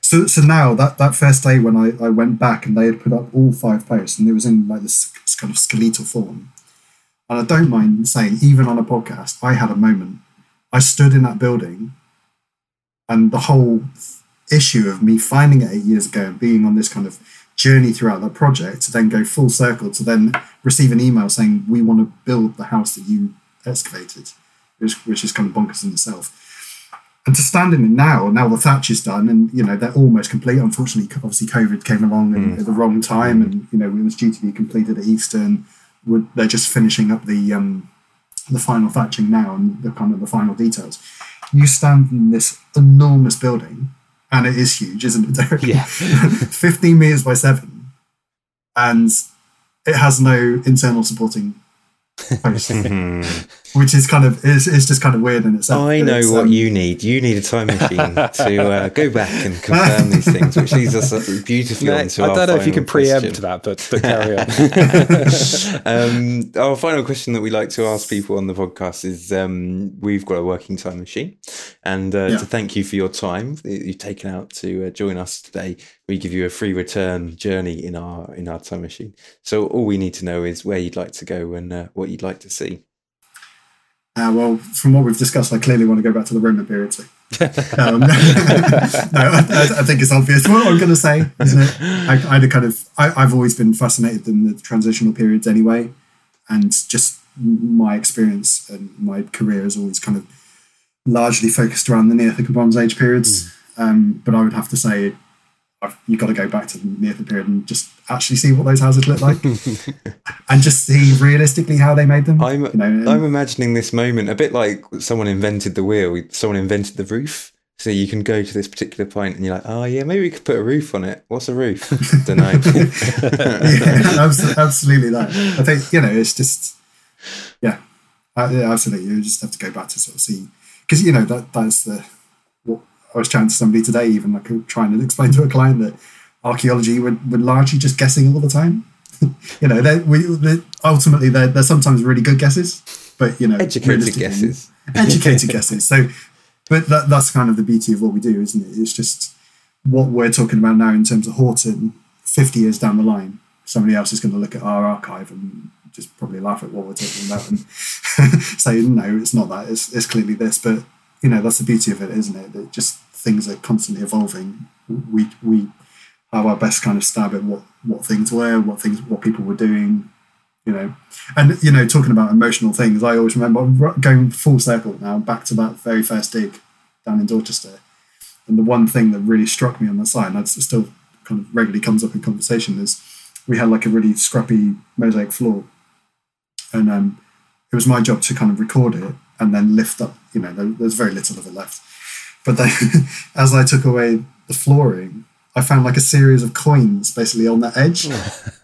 So, so now that, that first day when I, I went back and they had put up all five posts and it was in like this kind of skeletal form. And I don't mind saying, even on a podcast, I had a moment. I stood in that building and the whole issue of me finding it eight years ago and being on this kind of journey throughout that project to then go full circle to then receive an email saying, we want to build the house that you excavated, which, which is kind of bonkers in itself and to stand in it now, now the thatch is done, and you know they're almost complete. Unfortunately, obviously COVID came along and at the wrong time, and you know it was due to be completed at Easter, and they're just finishing up the um, the final thatching now and the kind of the final details. You stand in this enormous building, and it is huge, isn't it, Derek? Yeah. fifteen meters by seven, and it has no internal supporting posts, hmm. Which is kind of is, is just kind of weird in itself. I know it's, what um, you need. You need a time machine to uh, go back and confirm these things, which leads us beautifully No, I on to don't our know if you can preempt question. that, but, but carry on. um, our final question that we like to ask people on the podcast is: um, We've got a working time machine, and uh, Yeah. to thank you for your time you've taken out to uh, join us today, we give you a free return journey in our in our time machine. So all we need to know is where you'd like to go and uh, what you'd like to see. Uh, well, from what we've discussed, I clearly want to go back to the Roman period. So. um, no, I, I, think it's obvious what I'm going to say, isn't it? I, I kind of, I, have always been fascinated in the transitional periods anyway, and just my experience and my career has always kind of largely focused around the Neolithic and Bronze Age periods. Mm. Um, but I would have to say, you've got to go back to the Neolithic period and just actually see what those houses look like, and just see realistically how they made them. I'm, you know, I'm imagining this moment a bit like someone invented the wheel, someone invented the roof. So you can go to this particular point and you're like, oh yeah, maybe we could put a roof on it. What's a roof? Don't know. yeah, absolutely that. I think you know it's just uh, yeah, absolutely. You just have to go back to sort of see because you know that that's the I was chatting to somebody today, even like trying to explain to a client that archaeology we're, we're largely just guessing all the time. you know, they, we they, ultimately they're, they're sometimes really good guesses, but you know, educated guesses, educated guesses. So, but that, that's kind of the beauty of what we do, isn't it? It's just what we're talking about now in terms of Horton. Fifty years down the line, somebody else is going to look at our archive and just probably laugh at what we're talking about and say, no, it's not that. It's, it's clearly this. But you know, that's the beauty of it, isn't it? That just things are constantly evolving. We we have our best kind of stab at what what things were, what things, what people were doing. You know, and you know, talking about emotional things, I always remember going full circle now back to that very first dig down in Dorchester. And the one thing that really struck me on the site, and that still kind of regularly comes up in conversation, is we had like a really scrappy mosaic floor and um, it was my job to kind of record it and then lift up. You know, there, there's very little of it left. But then, as I took away the flooring, I found like a series of coins basically on the edge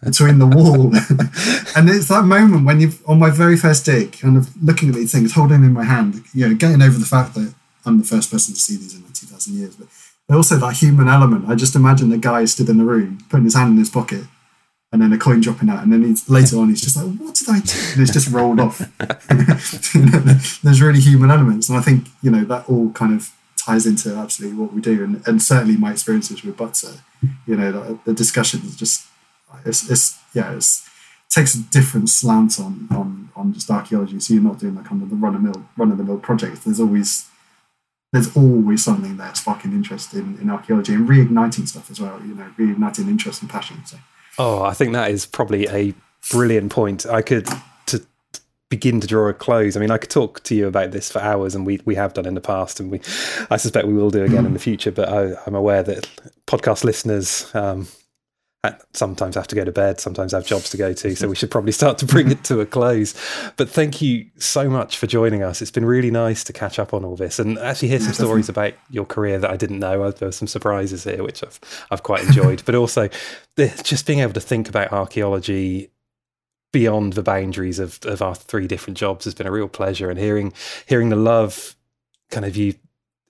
between the wall. and it's that moment when you've, on my very first dig, kind of looking at these things, holding in my hand, you know, getting over the fact that I'm the first person to see these in like 2000 years. But also that human element. I just imagine the guy stood in the room, putting his hand in his pocket, and then a coin dropping out, and then he's later on he's just like, "What did I do?" And it's just rolled off. There's really human elements, and I think you know that all kind of ties into absolutely what we do, and, and certainly my experiences with Butser. You know, the, the discussion is just it's, it's yeah, it's takes a different slant on on on just archaeology. So you're not doing that kind of the run of mill run of the mill project. There's always there's always something there sparking interest in, in archaeology and reigniting stuff as well. You know, reigniting interest and passion. So. Oh, I think that is probably a brilliant point. I could begin to draw a close. I mean, I could talk to you about this for hours, and we we have done in the past, and we I suspect we will do again in the future. But I, am aware that podcast listeners. Um, sometimes have to go to bed, sometimes have jobs to go to. So we should probably start to bring it to a close. But thank you so much for joining us. It's been really nice to catch up on all this and actually hear some stories about your career that I didn't know. There were some surprises here, which I've, I've quite enjoyed. but also just being able to think about archaeology beyond the boundaries of, of our three different jobs has been a real pleasure. And hearing hearing the love kind of you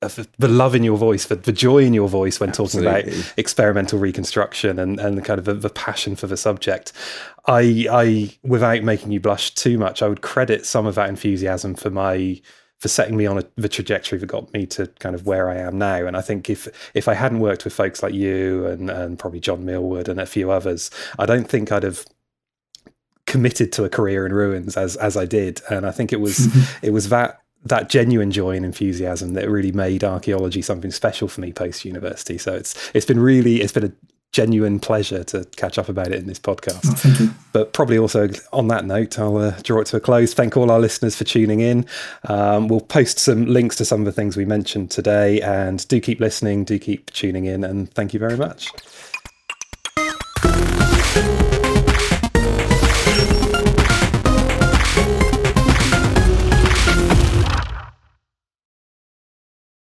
the love in your voice, the, the joy in your voice when Absolutely. talking about experimental reconstruction and, and kind of the, the, passion for the subject. I, I, without making you blush too much, I would credit some of that enthusiasm for my for setting me on a, the trajectory that got me to kind of where I am now. And I think if if I hadn't worked with folks like you and and probably John Millwood and a few others, I don't think I'd have committed to a career in ruins as as I did. And I think it was it was that that genuine joy and enthusiasm that really made archaeology something special for me post university. So it's it's been really it's been a genuine pleasure to catch up about it in this podcast. Oh, but probably also on that note, I'll uh, draw it to a close. Thank all our listeners for tuning in. Um, we'll post some links to some of the things we mentioned today, and do keep listening, do keep tuning in, and thank you very much.